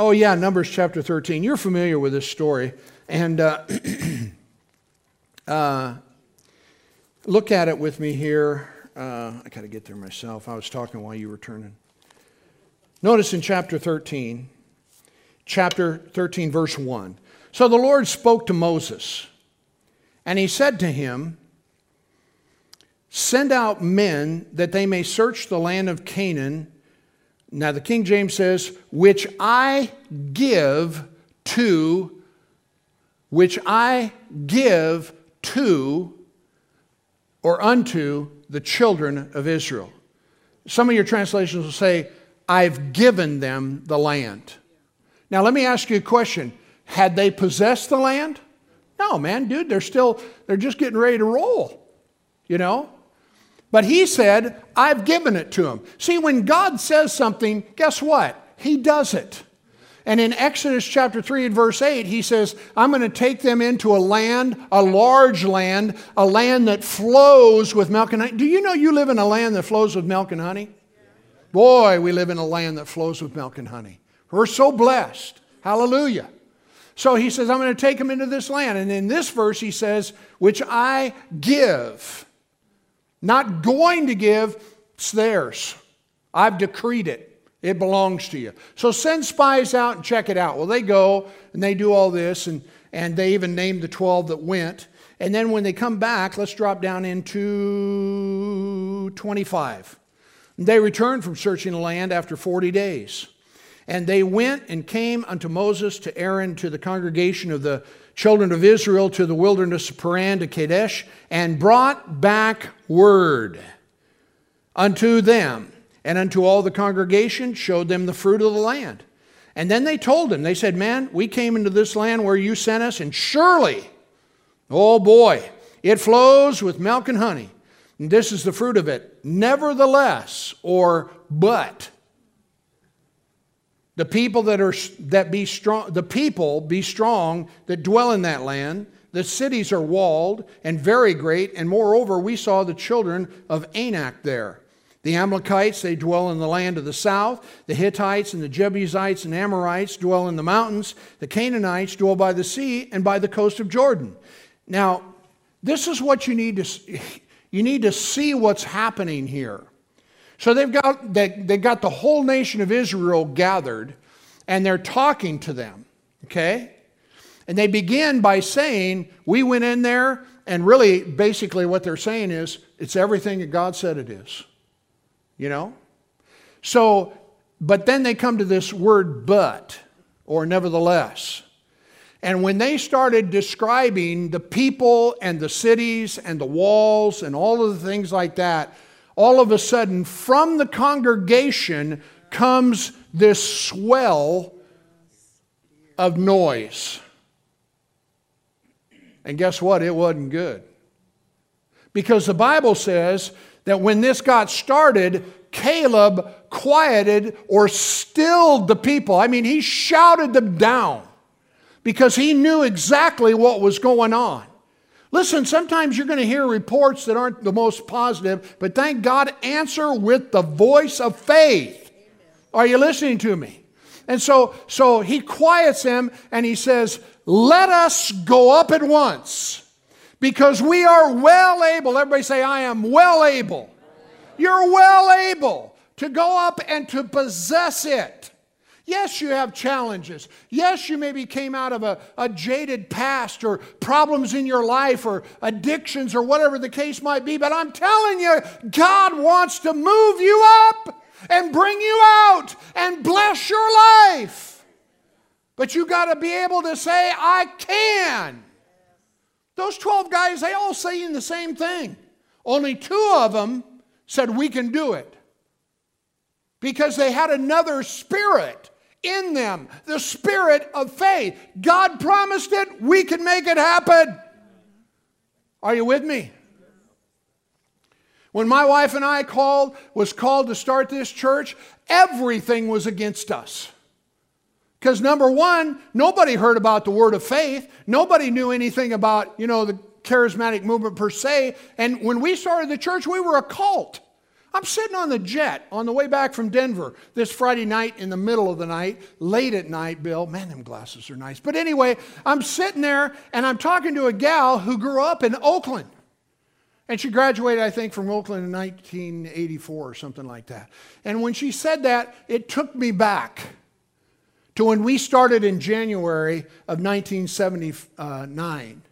[SPEAKER 2] Oh, yeah, Numbers chapter 13. You're familiar with this story. And uh, *clears throat* uh, look at it with me here. Uh, I got to get there myself. I was talking while you were turning. Notice in chapter 13, chapter 13, verse 1. So the Lord spoke to Moses, and he said to him, Send out men that they may search the land of Canaan. Now, the King James says, which I give to, which I give to, or unto the children of Israel. Some of your translations will say, I've given them the land. Now, let me ask you a question. Had they possessed the land? No, man, dude, they're still, they're just getting ready to roll, you know? But he said, I've given it to him. See, when God says something, guess what? He does it. And in Exodus chapter 3 and verse 8, he says, I'm going to take them into a land, a large land, a land that flows with milk and honey. Do you know you live in a land that flows with milk and honey? Boy, we live in a land that flows with milk and honey. We're so blessed. Hallelujah. So he says, I'm going to take them into this land. And in this verse, he says, which I give. Not going to give, it's theirs. I've decreed it. It belongs to you. So send spies out and check it out. Well, they go and they do all this, and, and they even named the 12 that went. And then when they come back, let's drop down into 25. They returned from searching the land after 40 days. And they went and came unto Moses, to Aaron, to the congregation of the children of Israel to the wilderness of Paran to Kadesh and brought back word unto them and unto all the congregation, showed them the fruit of the land. And then they told him, they said, Man, we came into this land where you sent us, and surely, oh boy, it flows with milk and honey. And this is the fruit of it. Nevertheless, or but, the people that are that be strong the people be strong that dwell in that land. The cities are walled and very great and moreover we saw the children of anak there. The amalekites they dwell in the land of the south. The hittites and the jebusites and amorites dwell in the mountains. The canaanites dwell by the sea and by the coast of jordan. Now this is what you need to *laughs* you need to see what's happening here so they've got, they, they got the whole nation of Israel gathered and they're talking to them, okay? And they begin by saying, We went in there, and really, basically, what they're saying is, it's everything that God said it is. You know? So, but then they come to this word but, or nevertheless. And when they started describing the people and the cities and the walls and all of the things like that, all of a sudden, from the congregation comes this swell of noise. And guess what? It wasn't good. Because the Bible says that when this got started, Caleb quieted or stilled the people. I mean, he shouted them down because he knew exactly what was going on. Listen, sometimes you're going to hear reports that aren't the most positive, but thank God, answer with the voice of faith. Are you listening to me? And so, so he quiets them and he says, Let us go up at once because we are well able. Everybody say, I am well able. You're well able to go up and to possess it. Yes, you have challenges. Yes, you maybe came out of a, a, jaded past or problems in your life or addictions or whatever the case might be, but I'm telling you, God wants to move you up and bring you out and bless your life. But you got to be able to say, I can. Those 12 guys, they all saying the same thing. Only two of them said, We can do it. Because they had another spirit in them, the spirit of faith. God promised it, we can make it happen. Are you with me? When my wife and I called, was called to start this church, everything was against us. Because number one, nobody heard about the word of faith. Nobody knew anything about, you know, the charismatic movement per se. And when we started the church, we were a cult. I'm sitting on the jet on the way back from Denver this Friday night in the middle of the night, late at night, Bill. Man, them glasses are nice. But anyway, I'm sitting there and I'm talking to a gal who grew up in Oakland. And she graduated, I think, from Oakland in 1984 or something like that. And when she said that, it took me back to when we started in January of 1979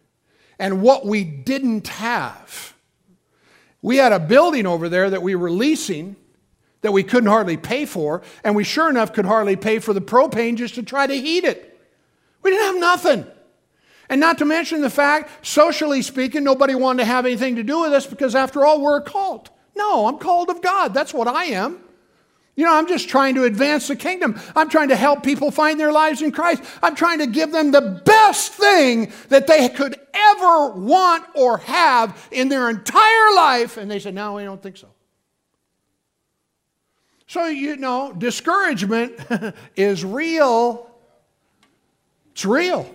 [SPEAKER 2] and what we didn't have. We had a building over there that we were leasing that we couldn't hardly pay for, and we sure enough could hardly pay for the propane just to try to heat it. We didn't have nothing. And not to mention the fact, socially speaking, nobody wanted to have anything to do with us because, after all, we're a cult. No, I'm called of God. That's what I am. You know, I'm just trying to advance the kingdom. I'm trying to help people find their lives in Christ. I'm trying to give them the best thing that they could ever want or have in their entire life. And they said, No, we don't think so. So, you know, discouragement *laughs* is real. It's real.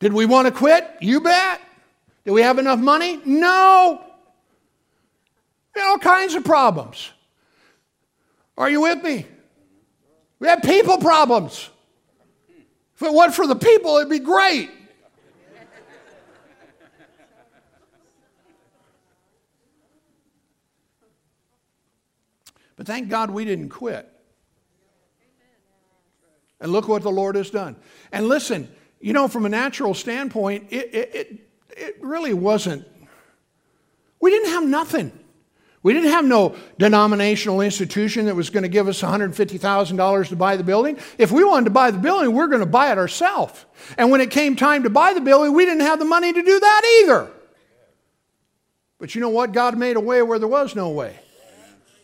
[SPEAKER 2] Did we want to quit? You bet. Did we have enough money? No. All kinds of problems. Are you with me? We have people problems. If it wasn't for the people, it'd be great. But thank God we didn't quit. And look what the Lord has done. And listen, you know, from a natural standpoint, it, it, it, it really wasn't, we didn't have nothing. We didn't have no denominational institution that was going to give us $150,000 to buy the building. If we wanted to buy the building, we are going to buy it ourselves. And when it came time to buy the building, we didn't have the money to do that either. But you know what? God made a way where there was no way.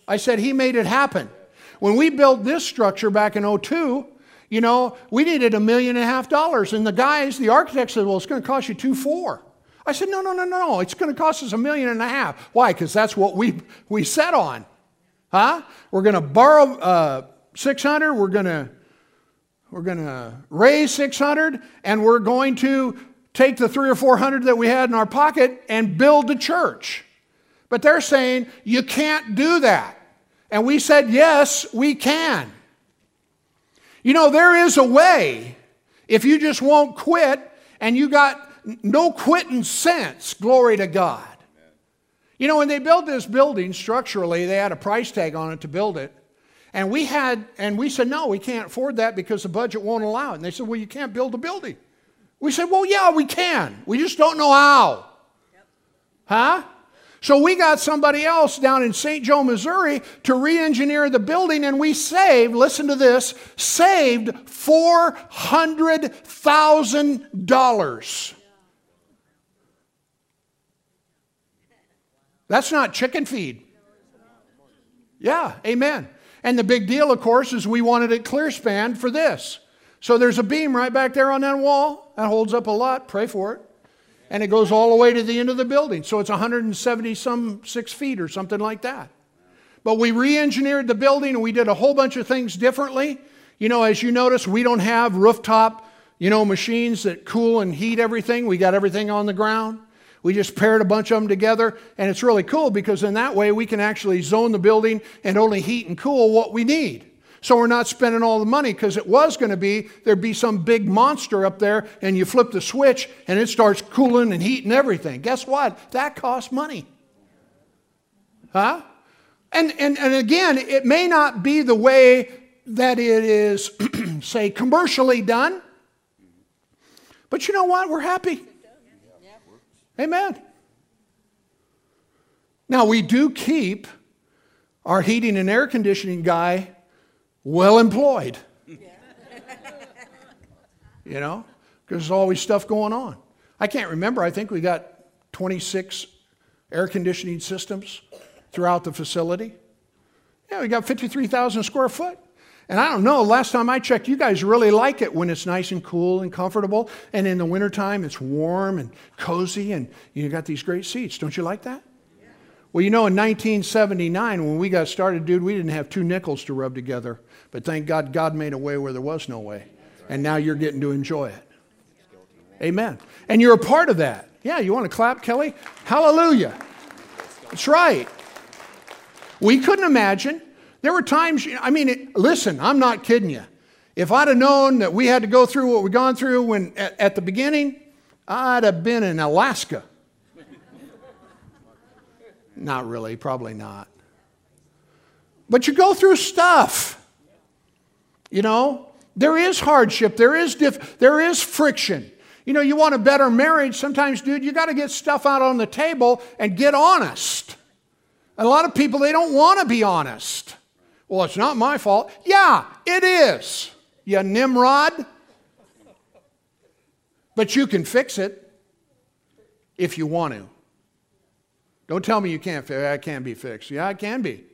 [SPEAKER 2] I said He made it happen. When we built this structure back in 02, you know, we needed a million and a half dollars. And the guys, the architect said, well, it's going to cost you two four. I said, no, no, no, no. It's going to cost us a million and a half. Why? Because that's what we, we set on. Huh? We're going to borrow uh, 600. We're going to we're going to raise 600 and we're going to take the three or 400 that we had in our pocket and build the church. But they're saying you can't do that. And we said, yes, we can. You know, there is a way if you just won't quit and you got no quitting sense. Glory to God. You know, when they built this building structurally, they had a price tag on it to build it. And we had, and we said, no, we can't afford that because the budget won't allow it. And they said, well, you can't build a building. We said, well, yeah, we can. We just don't know how. Huh? So we got somebody else down in St. Joe, Missouri to re engineer the building, and we saved, listen to this, saved $400,000. That's not chicken feed. Yeah, amen. And the big deal, of course, is we wanted it clear span for this. So there's a beam right back there on that wall that holds up a lot. Pray for it. And it goes all the way to the end of the building. So it's 170 some six feet or something like that. But we re engineered the building and we did a whole bunch of things differently. You know, as you notice, we don't have rooftop, you know, machines that cool and heat everything. We got everything on the ground. We just paired a bunch of them together, and it's really cool because in that way we can actually zone the building and only heat and cool what we need. So we're not spending all the money because it was going to be there'd be some big monster up there, and you flip the switch and it starts cooling and heating everything. Guess what? That costs money. Huh? And, and, and again, it may not be the way that it is, *clears throat* say, commercially done, but you know what? We're happy. Amen. Now, we do keep our heating and air conditioning guy well employed. you know, because there's always stuff going on. I can't remember. I think we got 26 air conditioning systems throughout the facility. Yeah, we got 53,000 square foot. And I don't know, last time I checked, you guys really like it when it's nice and cool and comfortable. And in the wintertime, it's warm and cozy and you got these great seats. Don't you like that? Well, you know, in 1979, when we got started, dude, we didn't have two nickels to rub together. But thank God, God made a way where there was no way. And now you're getting to enjoy it. Amen. And you're a part of that. Yeah, you want to clap, Kelly? Hallelujah. That's right. We couldn't imagine there were times, I mean, listen, I'm not kidding you. If I'd have known that we had to go through what we've gone through when, at, at the beginning, I'd have been in Alaska. *laughs* not really, probably not. But you go through stuff. You know, there is hardship, there is, diff- there is friction. You know, you want a better marriage, sometimes, dude, you got to get stuff out on the table and get honest. And a lot of people, they don't want to be honest. Well, it's not my fault. Yeah, it is, you Nimrod. But you can fix it if you want to. Don't tell me you can't fix it. can be fixed. Yeah, it can be.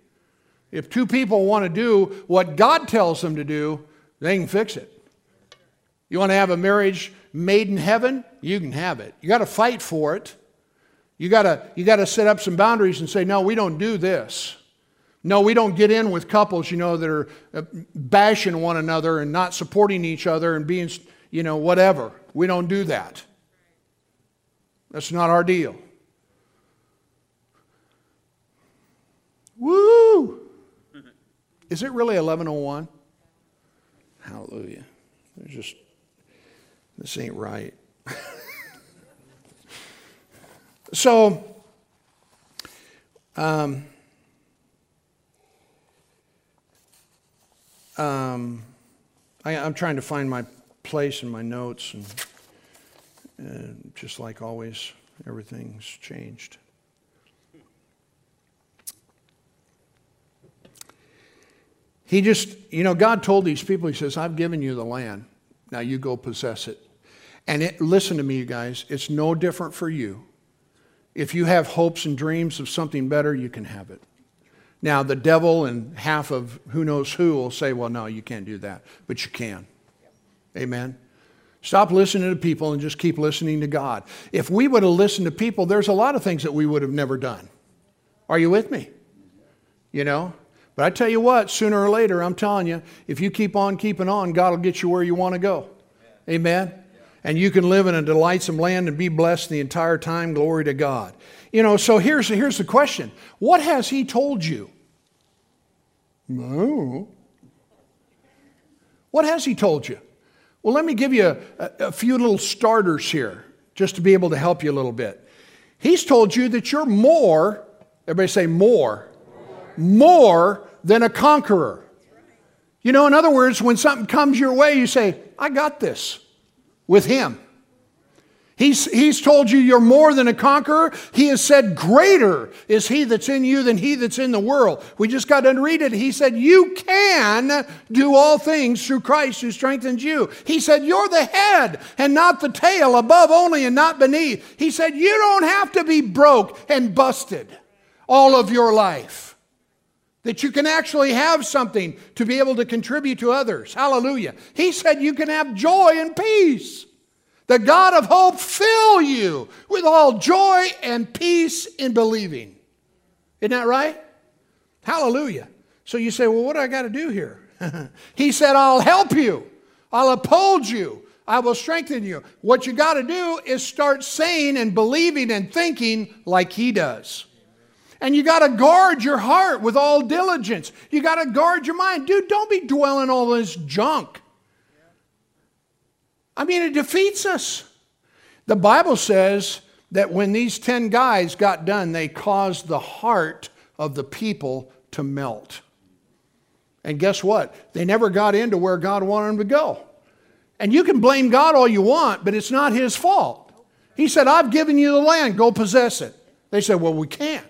[SPEAKER 2] If two people want to do what God tells them to do, they can fix it. You want to have a marriage made in heaven? You can have it. You got to fight for it. You got to you got to set up some boundaries and say, "No, we don't do this." No, we don't get in with couples, you know, that are uh, bashing one another and not supporting each other and being, you know, whatever. We don't do that. That's not our deal. Woo! Is it really 1101? Hallelujah. There's just, this ain't right. *laughs* so, um, um, I, am trying to find my place in my notes, and just like always, everything's changed. He just, you know, God told these people, He says, I've given you the land. Now you go possess it. And it, listen to me, you guys, it's no different for you. If you have hopes and dreams of something better, you can have it. Now, the devil and half of who knows who will say, well, no, you can't do that. But you can. Amen. Stop listening to people and just keep listening to God. If we would have listened to people, there's a lot of things that we would have never done. Are you with me? You know? But I tell you what, sooner or later, I'm telling you, if you keep on keeping on, God will get you where you want to go. Amen? And you can live in a delightsome land and be blessed the entire time. Glory to God. You know, so here's, here's the question What has He told you? No. What has He told you? Well, let me give you a, a, a few little starters here just to be able to help you a little bit. He's told you that you're more, everybody say more, more, more than a conqueror. You know, in other words, when something comes your way, you say, I got this with Him. He's, he's told you you're more than a conqueror. He has said, Greater is he that's in you than he that's in the world. We just got to read it. He said, You can do all things through Christ who strengthens you. He said, You're the head and not the tail, above only and not beneath. He said, You don't have to be broke and busted all of your life. That you can actually have something to be able to contribute to others. Hallelujah. He said, You can have joy and peace. The God of hope fill you with all joy and peace in believing. Isn't that right? Hallelujah. So you say, well, what do I got to do here? *laughs* he said, I'll help you, I'll uphold you, I will strengthen you. What you got to do is start saying and believing and thinking like he does. And you got to guard your heart with all diligence. You got to guard your mind. Dude, don't be dwelling all this junk. I mean, it defeats us. The Bible says that when these 10 guys got done, they caused the heart of the people to melt. And guess what? They never got into where God wanted them to go. And you can blame God all you want, but it's not his fault. He said, I've given you the land, go possess it. They said, Well, we can't.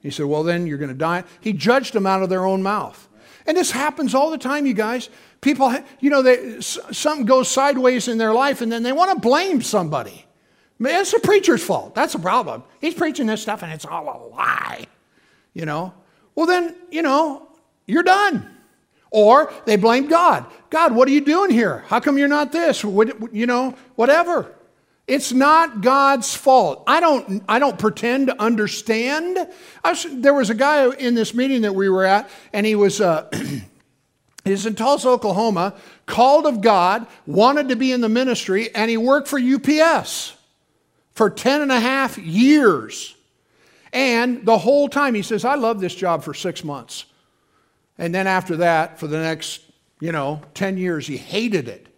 [SPEAKER 2] He said, Well, then you're going to die. He judged them out of their own mouth. And this happens all the time, you guys. People, you know, they, something goes sideways in their life and then they want to blame somebody. It's the preacher's fault. That's the problem. He's preaching this stuff and it's all a lie. You know? Well, then, you know, you're done. Or they blame God. God, what are you doing here? How come you're not this? You know, whatever. It's not God's fault. I don't, I don't pretend to understand. Was, there was a guy in this meeting that we were at, and he was, uh, *clears throat* he's in Tulsa, Oklahoma, called of God, wanted to be in the ministry, and he worked for UPS for 10 and a half years. And the whole time he says, I love this job for six months. And then after that, for the next, you know, 10 years, he hated it.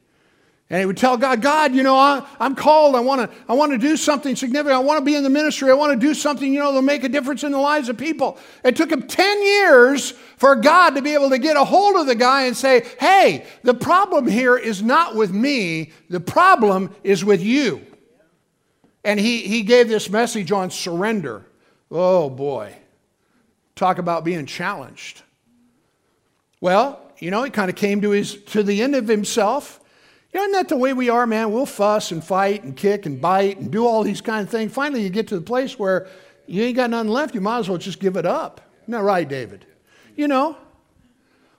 [SPEAKER 2] And he would tell God, God, you know, I, am called. I want to I want to do something significant. I want to be in the ministry. I want to do something, you know, that'll make a difference in the lives of people. It took him 10 years for God to be able to get a hold of the guy and say, hey, the problem here is not with me. The problem is with you. And he, he gave this message on surrender. Oh, boy. Talk about being challenged. Well, you know, he kind of came to, his, to the end of himself. Isn't that the way we are, man? We'll fuss and fight and kick and bite and do all these kind of things. Finally, you get to the place where you ain't got nothing left. You might as well just give it up. Isn't that right, David? You know?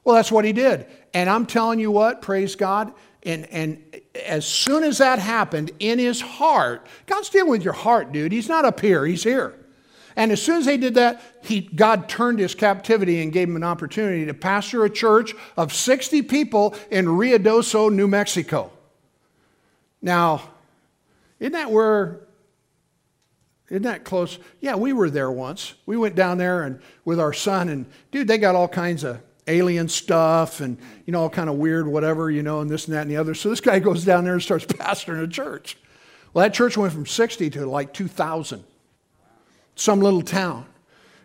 [SPEAKER 2] Well, that's what he did. And I'm telling you what, praise God. And, and as soon as that happened in his heart, God's dealing with your heart, dude. He's not up here, he's here. And as soon as they did that, he, God turned his captivity and gave him an opportunity to pastor a church of 60 people in Ruidoso, New Mexico. Now, isn't that where, isn't that close? Yeah, we were there once. We went down there and with our son, and dude, they got all kinds of alien stuff and, you know, all kind of weird whatever, you know, and this and that and the other. So this guy *laughs* goes down there and starts *laughs* pastoring a church. Well, that church went from 60 to like 2,000 some little town.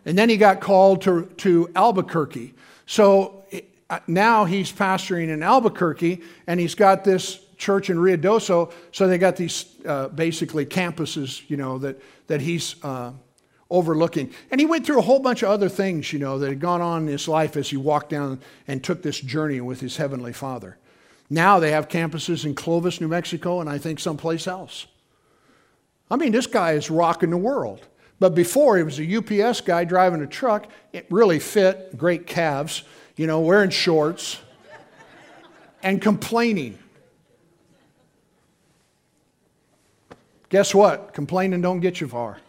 [SPEAKER 2] And then he got called to, to Albuquerque. So uh, now he's pastoring in Albuquerque, and he's got this church in Rio Ruidoso. So they got these uh, basically campuses, you know, that, that he's uh, overlooking. And he went through a whole bunch of other things, you know, that had gone on in his life as he walked down and took this journey with his Heavenly Father. Now they have campuses in Clovis, New Mexico, and I think someplace else. I mean, this guy is rocking the world. But before, he was a UPS guy driving a truck. It really fit, great calves, you know, wearing shorts and complaining. Guess what? Complaining don't get you far.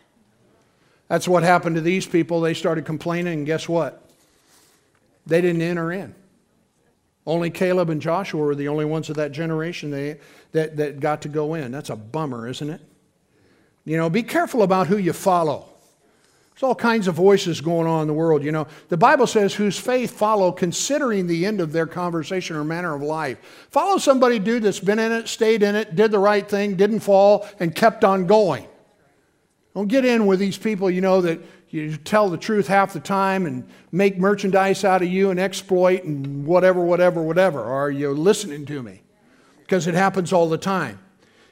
[SPEAKER 2] That's what happened to these people. They started complaining, and guess what? They didn't enter in. Only Caleb and Joshua were the only ones of that generation they, that, that got to go in. That's a bummer, isn't it? You know, be careful about who you follow. There's all kinds of voices going on in the world. You know, the Bible says, whose faith follow considering the end of their conversation or manner of life. Follow somebody, dude, that's been in it, stayed in it, did the right thing, didn't fall, and kept on going. Don't get in with these people, you know, that you tell the truth half the time and make merchandise out of you and exploit and whatever, whatever, whatever. Are you listening to me? Because it happens all the time.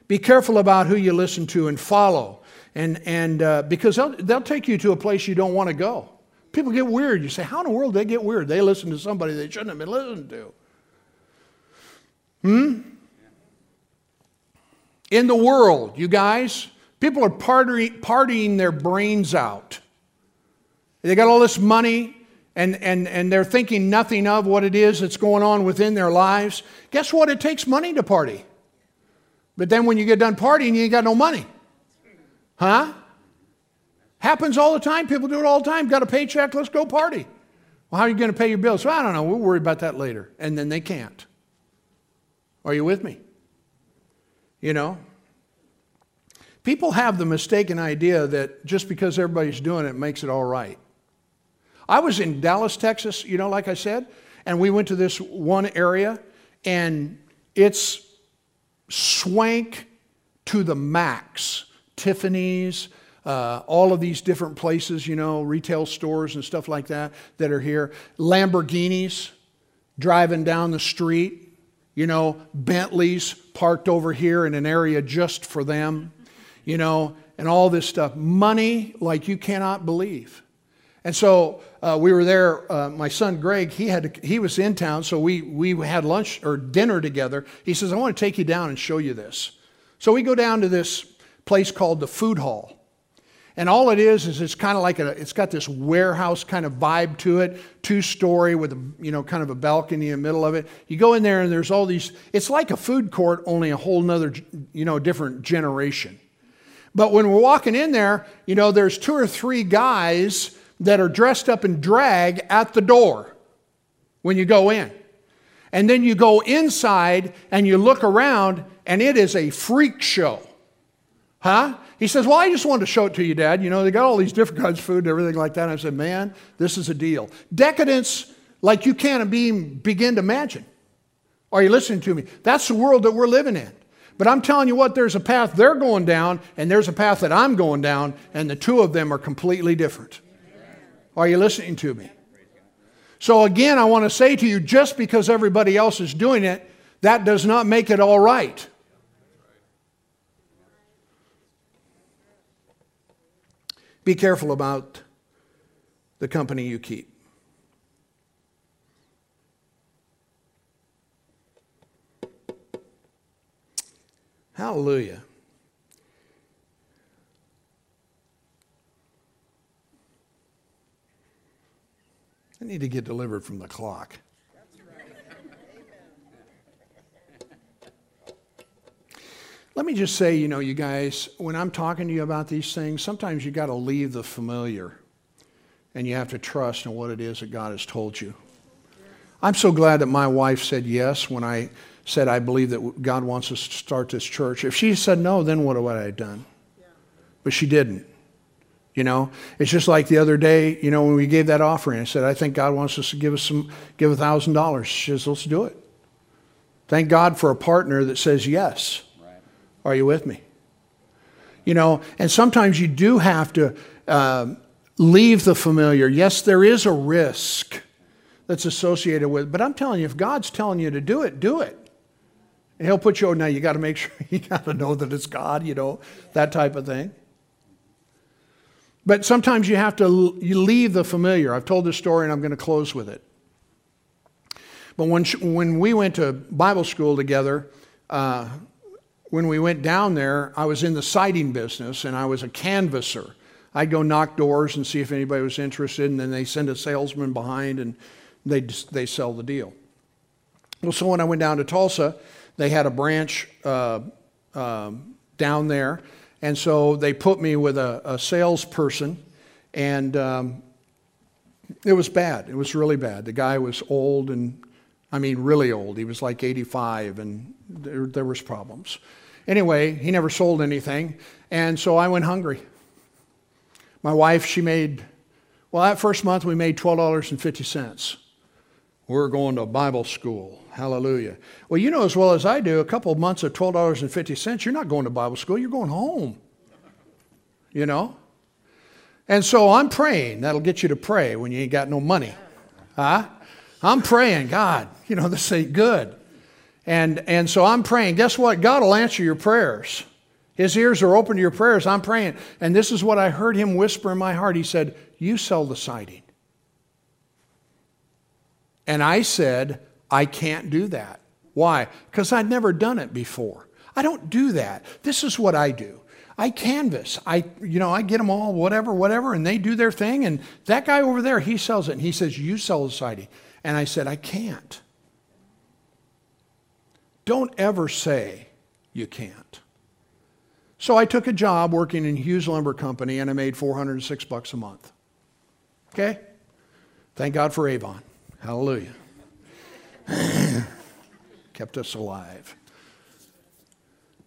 [SPEAKER 2] Be careful about who you listen to and follow. And, and uh, because they'll, they'll take you to a place you don't want to go. People get weird. You say, How in the world did they get weird? They listen to somebody they shouldn't have been listening to. Hmm? In the world, you guys, people are partying, partying their brains out. They got all this money, and, and, and they're thinking nothing of what it is that's going on within their lives. Guess what? It takes money to party. But then when you get done partying, you ain't got no money. Huh? Happens all the time. People do it all the time. Got a paycheck, let's go party. Well, how are you going to pay your bills? Well, I don't know. We'll worry about that later. And then they can't. Are you with me? You know? People have the mistaken idea that just because everybody's doing it makes it all right. I was in Dallas, Texas, you know, like I said, and we went to this one area, and it's swank to the max. Tiffany's, uh, all of these different places, you know, retail stores and stuff like that that are here. Lamborghinis driving down the street, you know, Bentleys parked over here in an area just for them, you know, and all this stuff. Money like you cannot believe. And so uh, we were there. Uh, my son Greg, he had to, he was in town, so we we had lunch or dinner together. He says, "I want to take you down and show you this." So we go down to this place called the Food Hall, And all it is is it's kind of like a, it's got this warehouse kind of vibe to it, two story with a, you know, kind of a balcony in the middle of it. You go in there and there's all these, it's like a food court, only a whole nother, you know, different generation. But when we're walking in there, you know, there's two or three guys that are dressed up in drag at the door when you go in. And then you go inside and you look around and it is a freak show. Huh? He says, Well, I just wanted to show it to you, Dad. You know, they got all these different kinds of food and everything like that. And I said, Man, this is a deal. Decadence like you can't begin to imagine. Are you listening to me? That's the world that we're living in. But I'm telling you what, there's a path they're going down, and there's a path that I'm going down, and the two of them are completely different. Are you listening to me? So, again, I want to say to you just because everybody else is doing it, that does not make it all right. Be careful about the company you keep. Hallelujah. I need to get delivered from the clock. Let me just say, you know, you guys, when I'm talking to you about these things, sometimes you got to leave the familiar and you have to trust in what it is that God has told you. I'm so glad that my wife said yes when I said, I believe that God wants us to start this church. If she said no, then what would I have done? But she didn't. You know, it's just like the other day, you know, when we gave that offering, I said, I think God wants us to give us some, give a thousand dollars. She says, let's do it. Thank God for a partner that says yes. Right. Are you with me? You know, and sometimes you do have to uh, leave the familiar. Yes, there is a risk that's associated with it, but I'm telling you, if God's telling you to do it, do it. And He'll put you, now you got to make sure, *laughs* you got to know that it's God, you know, that type of thing. But sometimes you have to you leave the familiar. I've told this story and I'm going to close with it. But when, when we went to Bible school together, uh, when we went down there, I was in the siding business and I was a canvasser. I'd go knock doors and see if anybody was interested, and then they send a salesman behind and they they sell the deal. Well, so when I went down to Tulsa, they had a branch uh, uh, down there, and so they put me with a, a salesperson, and um, it was bad. It was really bad. The guy was old, and I mean, really old. He was like 85, and there, there was problems. Anyway, he never sold anything, and so I went hungry. My wife, she made, well, that first month we made $12.50. We're going to Bible school. Hallelujah. Well, you know as well as I do, a couple of months of $12.50, you're not going to Bible school, you're going home. You know? And so I'm praying. That'll get you to pray when you ain't got no money. Huh? I'm praying, God, you know, this ain't good. And, and so I'm praying. Guess what? God will answer your prayers. His ears are open to your prayers. I'm praying. And this is what I heard him whisper in my heart. He said, You sell the siding. And I said, I can't do that. Why? Because I'd never done it before. I don't do that. This is what I do. I canvas. I, you know, I get them all, whatever, whatever, and they do their thing. And that guy over there, he sells it. And he says, You sell the siding. And I said, I can't. Don't ever say you can't. So I took a job working in Hughes Lumber Company and I made 406 bucks a month. Okay? Thank God for Avon. Hallelujah. *sighs* kept us alive.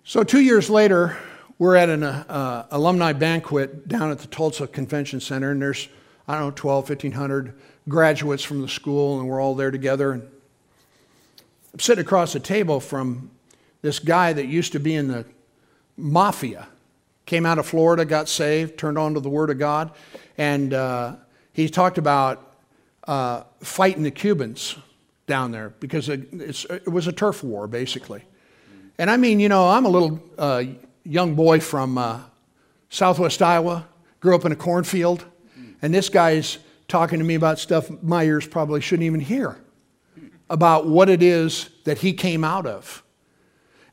[SPEAKER 2] So, two years later, we're at an uh, alumni banquet down at the Tulsa Convention Center, and there's, I don't know, 12, 1,500 graduates from the school, and we're all there together. And I'm sitting across the table from this guy that used to be in the mafia, came out of Florida, got saved, turned on to the Word of God, and uh, he talked about uh, fighting the Cubans down there because it, it was a turf war, basically. And I mean, you know, I'm a little uh, young boy from uh, southwest Iowa, grew up in a cornfield, and this guy's talking to me about stuff my ears probably shouldn't even hear about what it is that he came out of.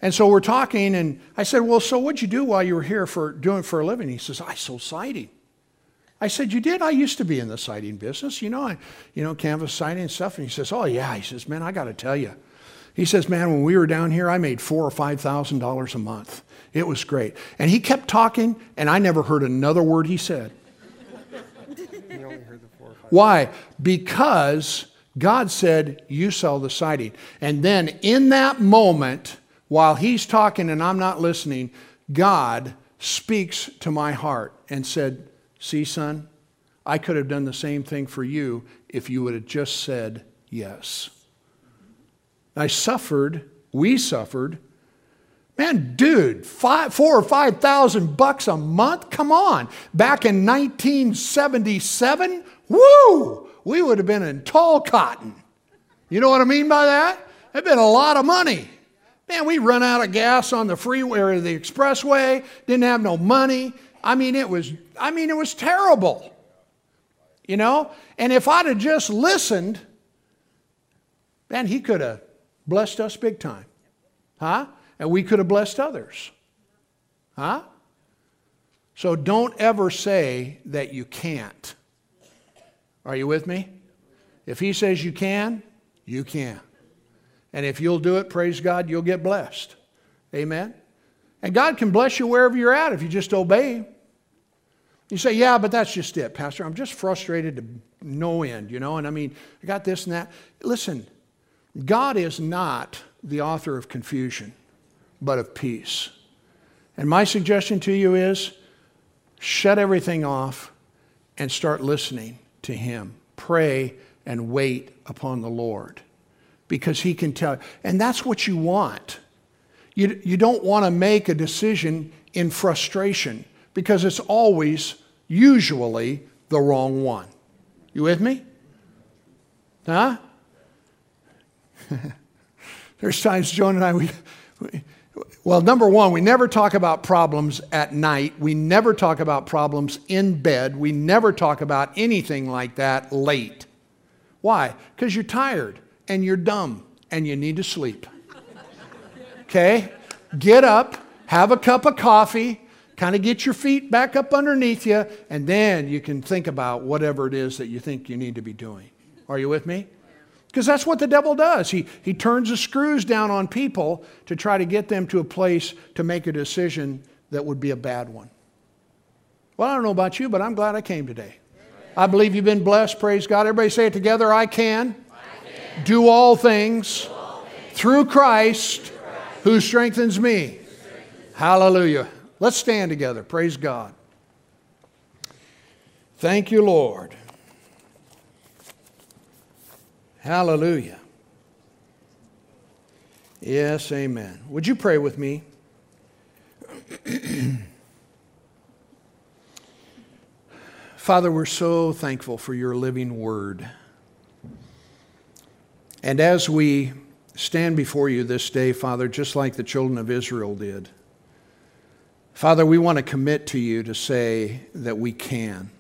[SPEAKER 2] And so we're talking, and I said, Well, so what'd you do while you were here for doing for a living? He says, I sold siding. I said, You did? I used to be in the siding business, you know, I, you know, canvas siding and stuff. And he says, Oh, yeah. He says, Man, I got to tell you. He says, Man, when we were down here, I made four or five thousand dollars a month. It was great. And he kept talking, and I never heard another word he said. Why? Because God said, You sell the siding. And then in that moment, while he's talking and I'm not listening, God speaks to my heart and said, See, son, I could have done the same thing for you if you would have just said yes. I suffered, we suffered. Man, dude, five, four or five thousand bucks a month? Come on. Back in 1977, woo, we would have been in tall cotton. You know what I mean by that? It'd been a lot of money. Man, we run out of gas on the freeway or the expressway, didn't have no money. I mean, it was, I mean, it was terrible. You know? And if I'd have just listened, man, he could have blessed us big time. Huh? And we could have blessed others. Huh? So don't ever say that you can't. Are you with me? If he says you can, you can. And if you'll do it, praise God, you'll get blessed. Amen? And God can bless you wherever you're at if you just obey Him. You say, yeah, but that's just it, Pastor. I'm just frustrated to no end, you know, and I mean, I got this and that. Listen, God is not the author of confusion, but of peace. And my suggestion to you is shut everything off and start listening to Him. Pray and wait upon the Lord because He can tell. And that's what you want. You, you don't want to make a decision in frustration because it's always, usually, the wrong one. You with me? Huh? *laughs* There's times Joan and I, we, we, well, number one, we never talk about problems at night. We never talk about problems in bed. We never talk about anything like that late. Why? Because you're tired and you're dumb and you need to sleep. *laughs* Okay? Get up, have a cup of coffee, kind of get your feet back up underneath you, and then you can think about whatever it is that you think you need to be doing. Are you with me? Because that's what the devil does. He, he turns the screws down on people to try to get them to a place to make a decision that would be a bad one. Well, I don't know about you, but I'm glad I came today. I believe you've been blessed. Praise God. Everybody say it together I can, I can. Do, all things, do all things through Christ, through Christ who strengthens me. Strengthens Hallelujah. Let's stand together. Praise God. Thank you, Lord. Hallelujah. Yes, amen. Would you pray with me? *clears throat* Father, we're so thankful for your living word. And as we stand before you this day, Father, just like the children of Israel did, Father, we want to commit to you to say that we can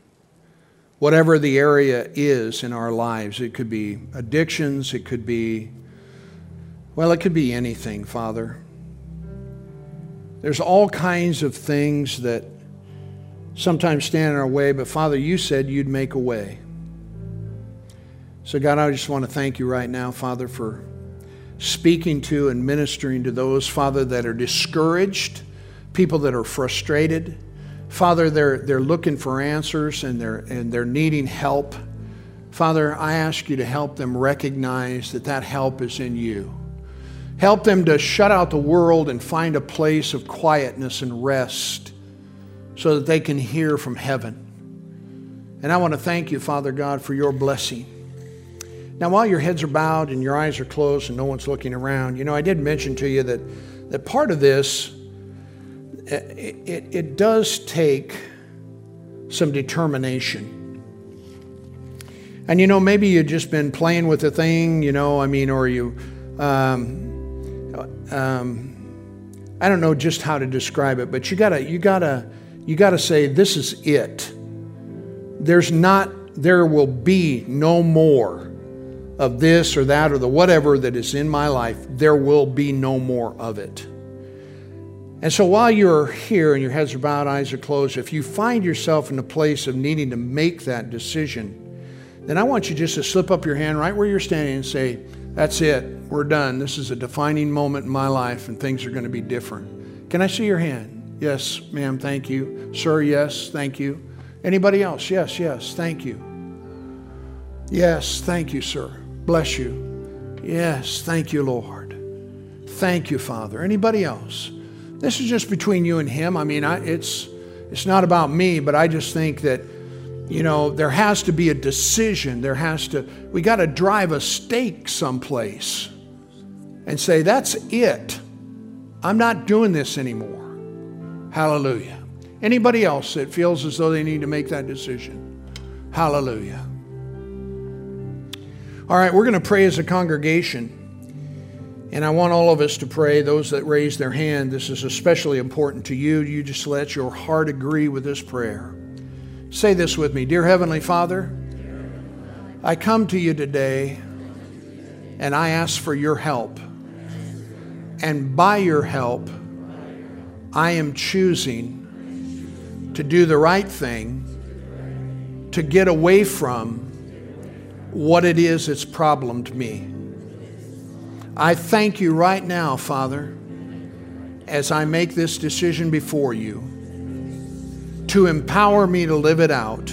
[SPEAKER 2] whatever the area is in our lives. It could be addictions, it could be, well, it could be anything, Father. There's all kinds of things that sometimes stand in our way, but Father, you said you'd make a way. So, God, I just want to thank you right now, Father, for speaking to and ministering to those, Father, that are discouraged, people that are frustrated Father, they're, they're looking for answers and they're, and they're needing help. Father, I ask you to help them recognize that that help is in you. Help them to shut out the world and find a place of quietness and rest so that they can hear from heaven. And I want to thank you, Father God, for your blessing. Now, while your heads are bowed and your eyes are closed and no one's looking around, you know, I did mention to you that, that part of this it, it, does take some determination. And you know, maybe you've just been playing with a thing, you know, I mean, or you, um, um, I don't know just how to describe it, but you gotta, you gotta, you gotta say, this is it. There's not, there will be no more of this or that or the whatever that is in my life. There will be no more of it. And so while you're here and your heads are bowed, eyes are closed, if you find yourself in a place of needing to make that decision, then I want you just to slip up your hand right where you're standing and say, That's it. We're done. This is a defining moment in my life and things are going to be different. Can I see your hand? Yes, ma'am, thank you. Sir, yes, thank you. Anybody else? Yes, yes, thank you. Yes, thank you, sir. Bless you. Yes, thank you, Lord. Thank you, Father. Anybody else? This is just between you and him. I mean, I, it's it's not about me, but I just think that you know there has to be a decision. There has to we got to drive a stake someplace and say that's it. I'm not doing this anymore. Hallelujah. Anybody else that feels as though they need to make that decision? Hallelujah. All right, we're going to pray as a congregation. And I want all of us to pray. Those that raise their hand, this is especially important to you. You just let your heart agree with this prayer. Say this with me Dear Heavenly Father, I come to you today and I ask for your help. And by your help, I am choosing to do the right thing, to get away from what it is that's problemed me. I thank you right now, Father, as I make this decision before you to empower me to live it out,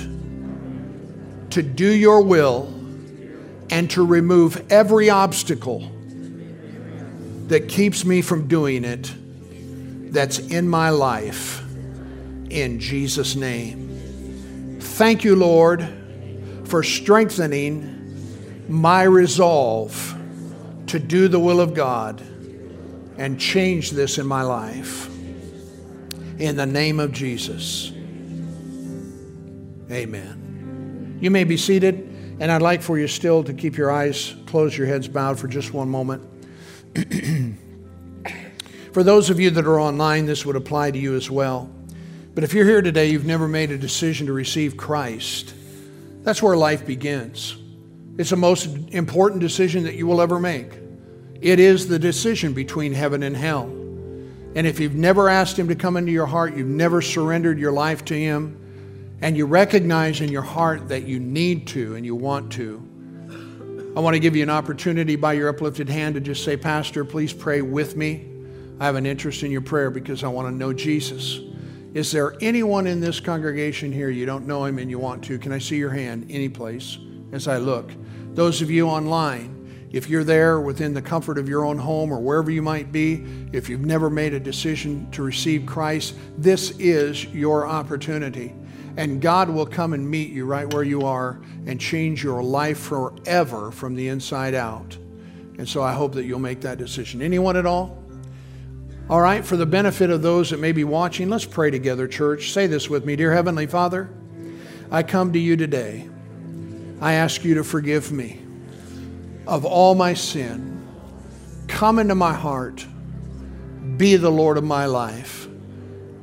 [SPEAKER 2] to do your will, and to remove every obstacle that keeps me from doing it that's in my life. In Jesus' name. Thank you, Lord, for strengthening my resolve to do the will of God and change this in my life. In the name of Jesus. Amen. You may be seated, and I'd like for you still to keep your eyes closed, your heads bowed for just one moment. *clears throat* for those of you that are online, this would apply to you as well. But if you're here today, you've never made a decision to receive Christ, that's where life begins. It's the most important decision that you will ever make. It is the decision between heaven and hell. And if you've never asked Him to come into your heart, you've never surrendered your life to Him, and you recognize in your heart that you need to and you want to, I want to give you an opportunity by your uplifted hand to just say, Pastor, please pray with me. I have an interest in your prayer because I want to know Jesus. Is there anyone in this congregation here you don't know him and you want to? Can I see your hand any place as I look? Those of you online, if you're there within the comfort of your own home or wherever you might be, if you've never made a decision to receive Christ, this is your opportunity. And God will come and meet you right where you are and change your life forever from the inside out. And so I hope that you'll make that decision. Anyone at all? All right, for the benefit of those that may be watching, let's pray together, church. Say this with me Dear Heavenly Father, I come to you today. I ask you to forgive me of all my sin. Come into my heart. Be the Lord of my life.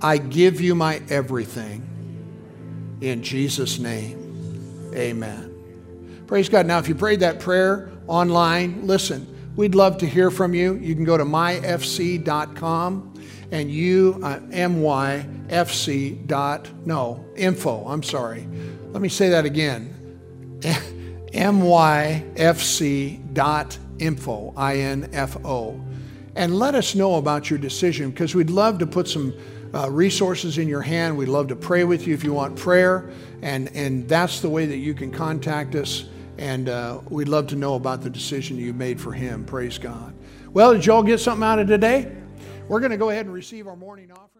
[SPEAKER 2] I give you my everything. In Jesus' name, amen. Praise God. Now, if you prayed that prayer online, listen, we'd love to hear from you. You can go to myfc.com and you, uh, myfc dot, no, info, I'm sorry. Let me say that again myfc.info, I N F O. and let us know about your decision because we'd love to put some uh, resources in your hand. We'd love to pray with you if you want prayer. And, and that's the way that you can contact us. And uh, we'd love to know about the decision you made for Him. Praise God. Well, did y'all get something out of today? We're going to go ahead and receive our morning offering.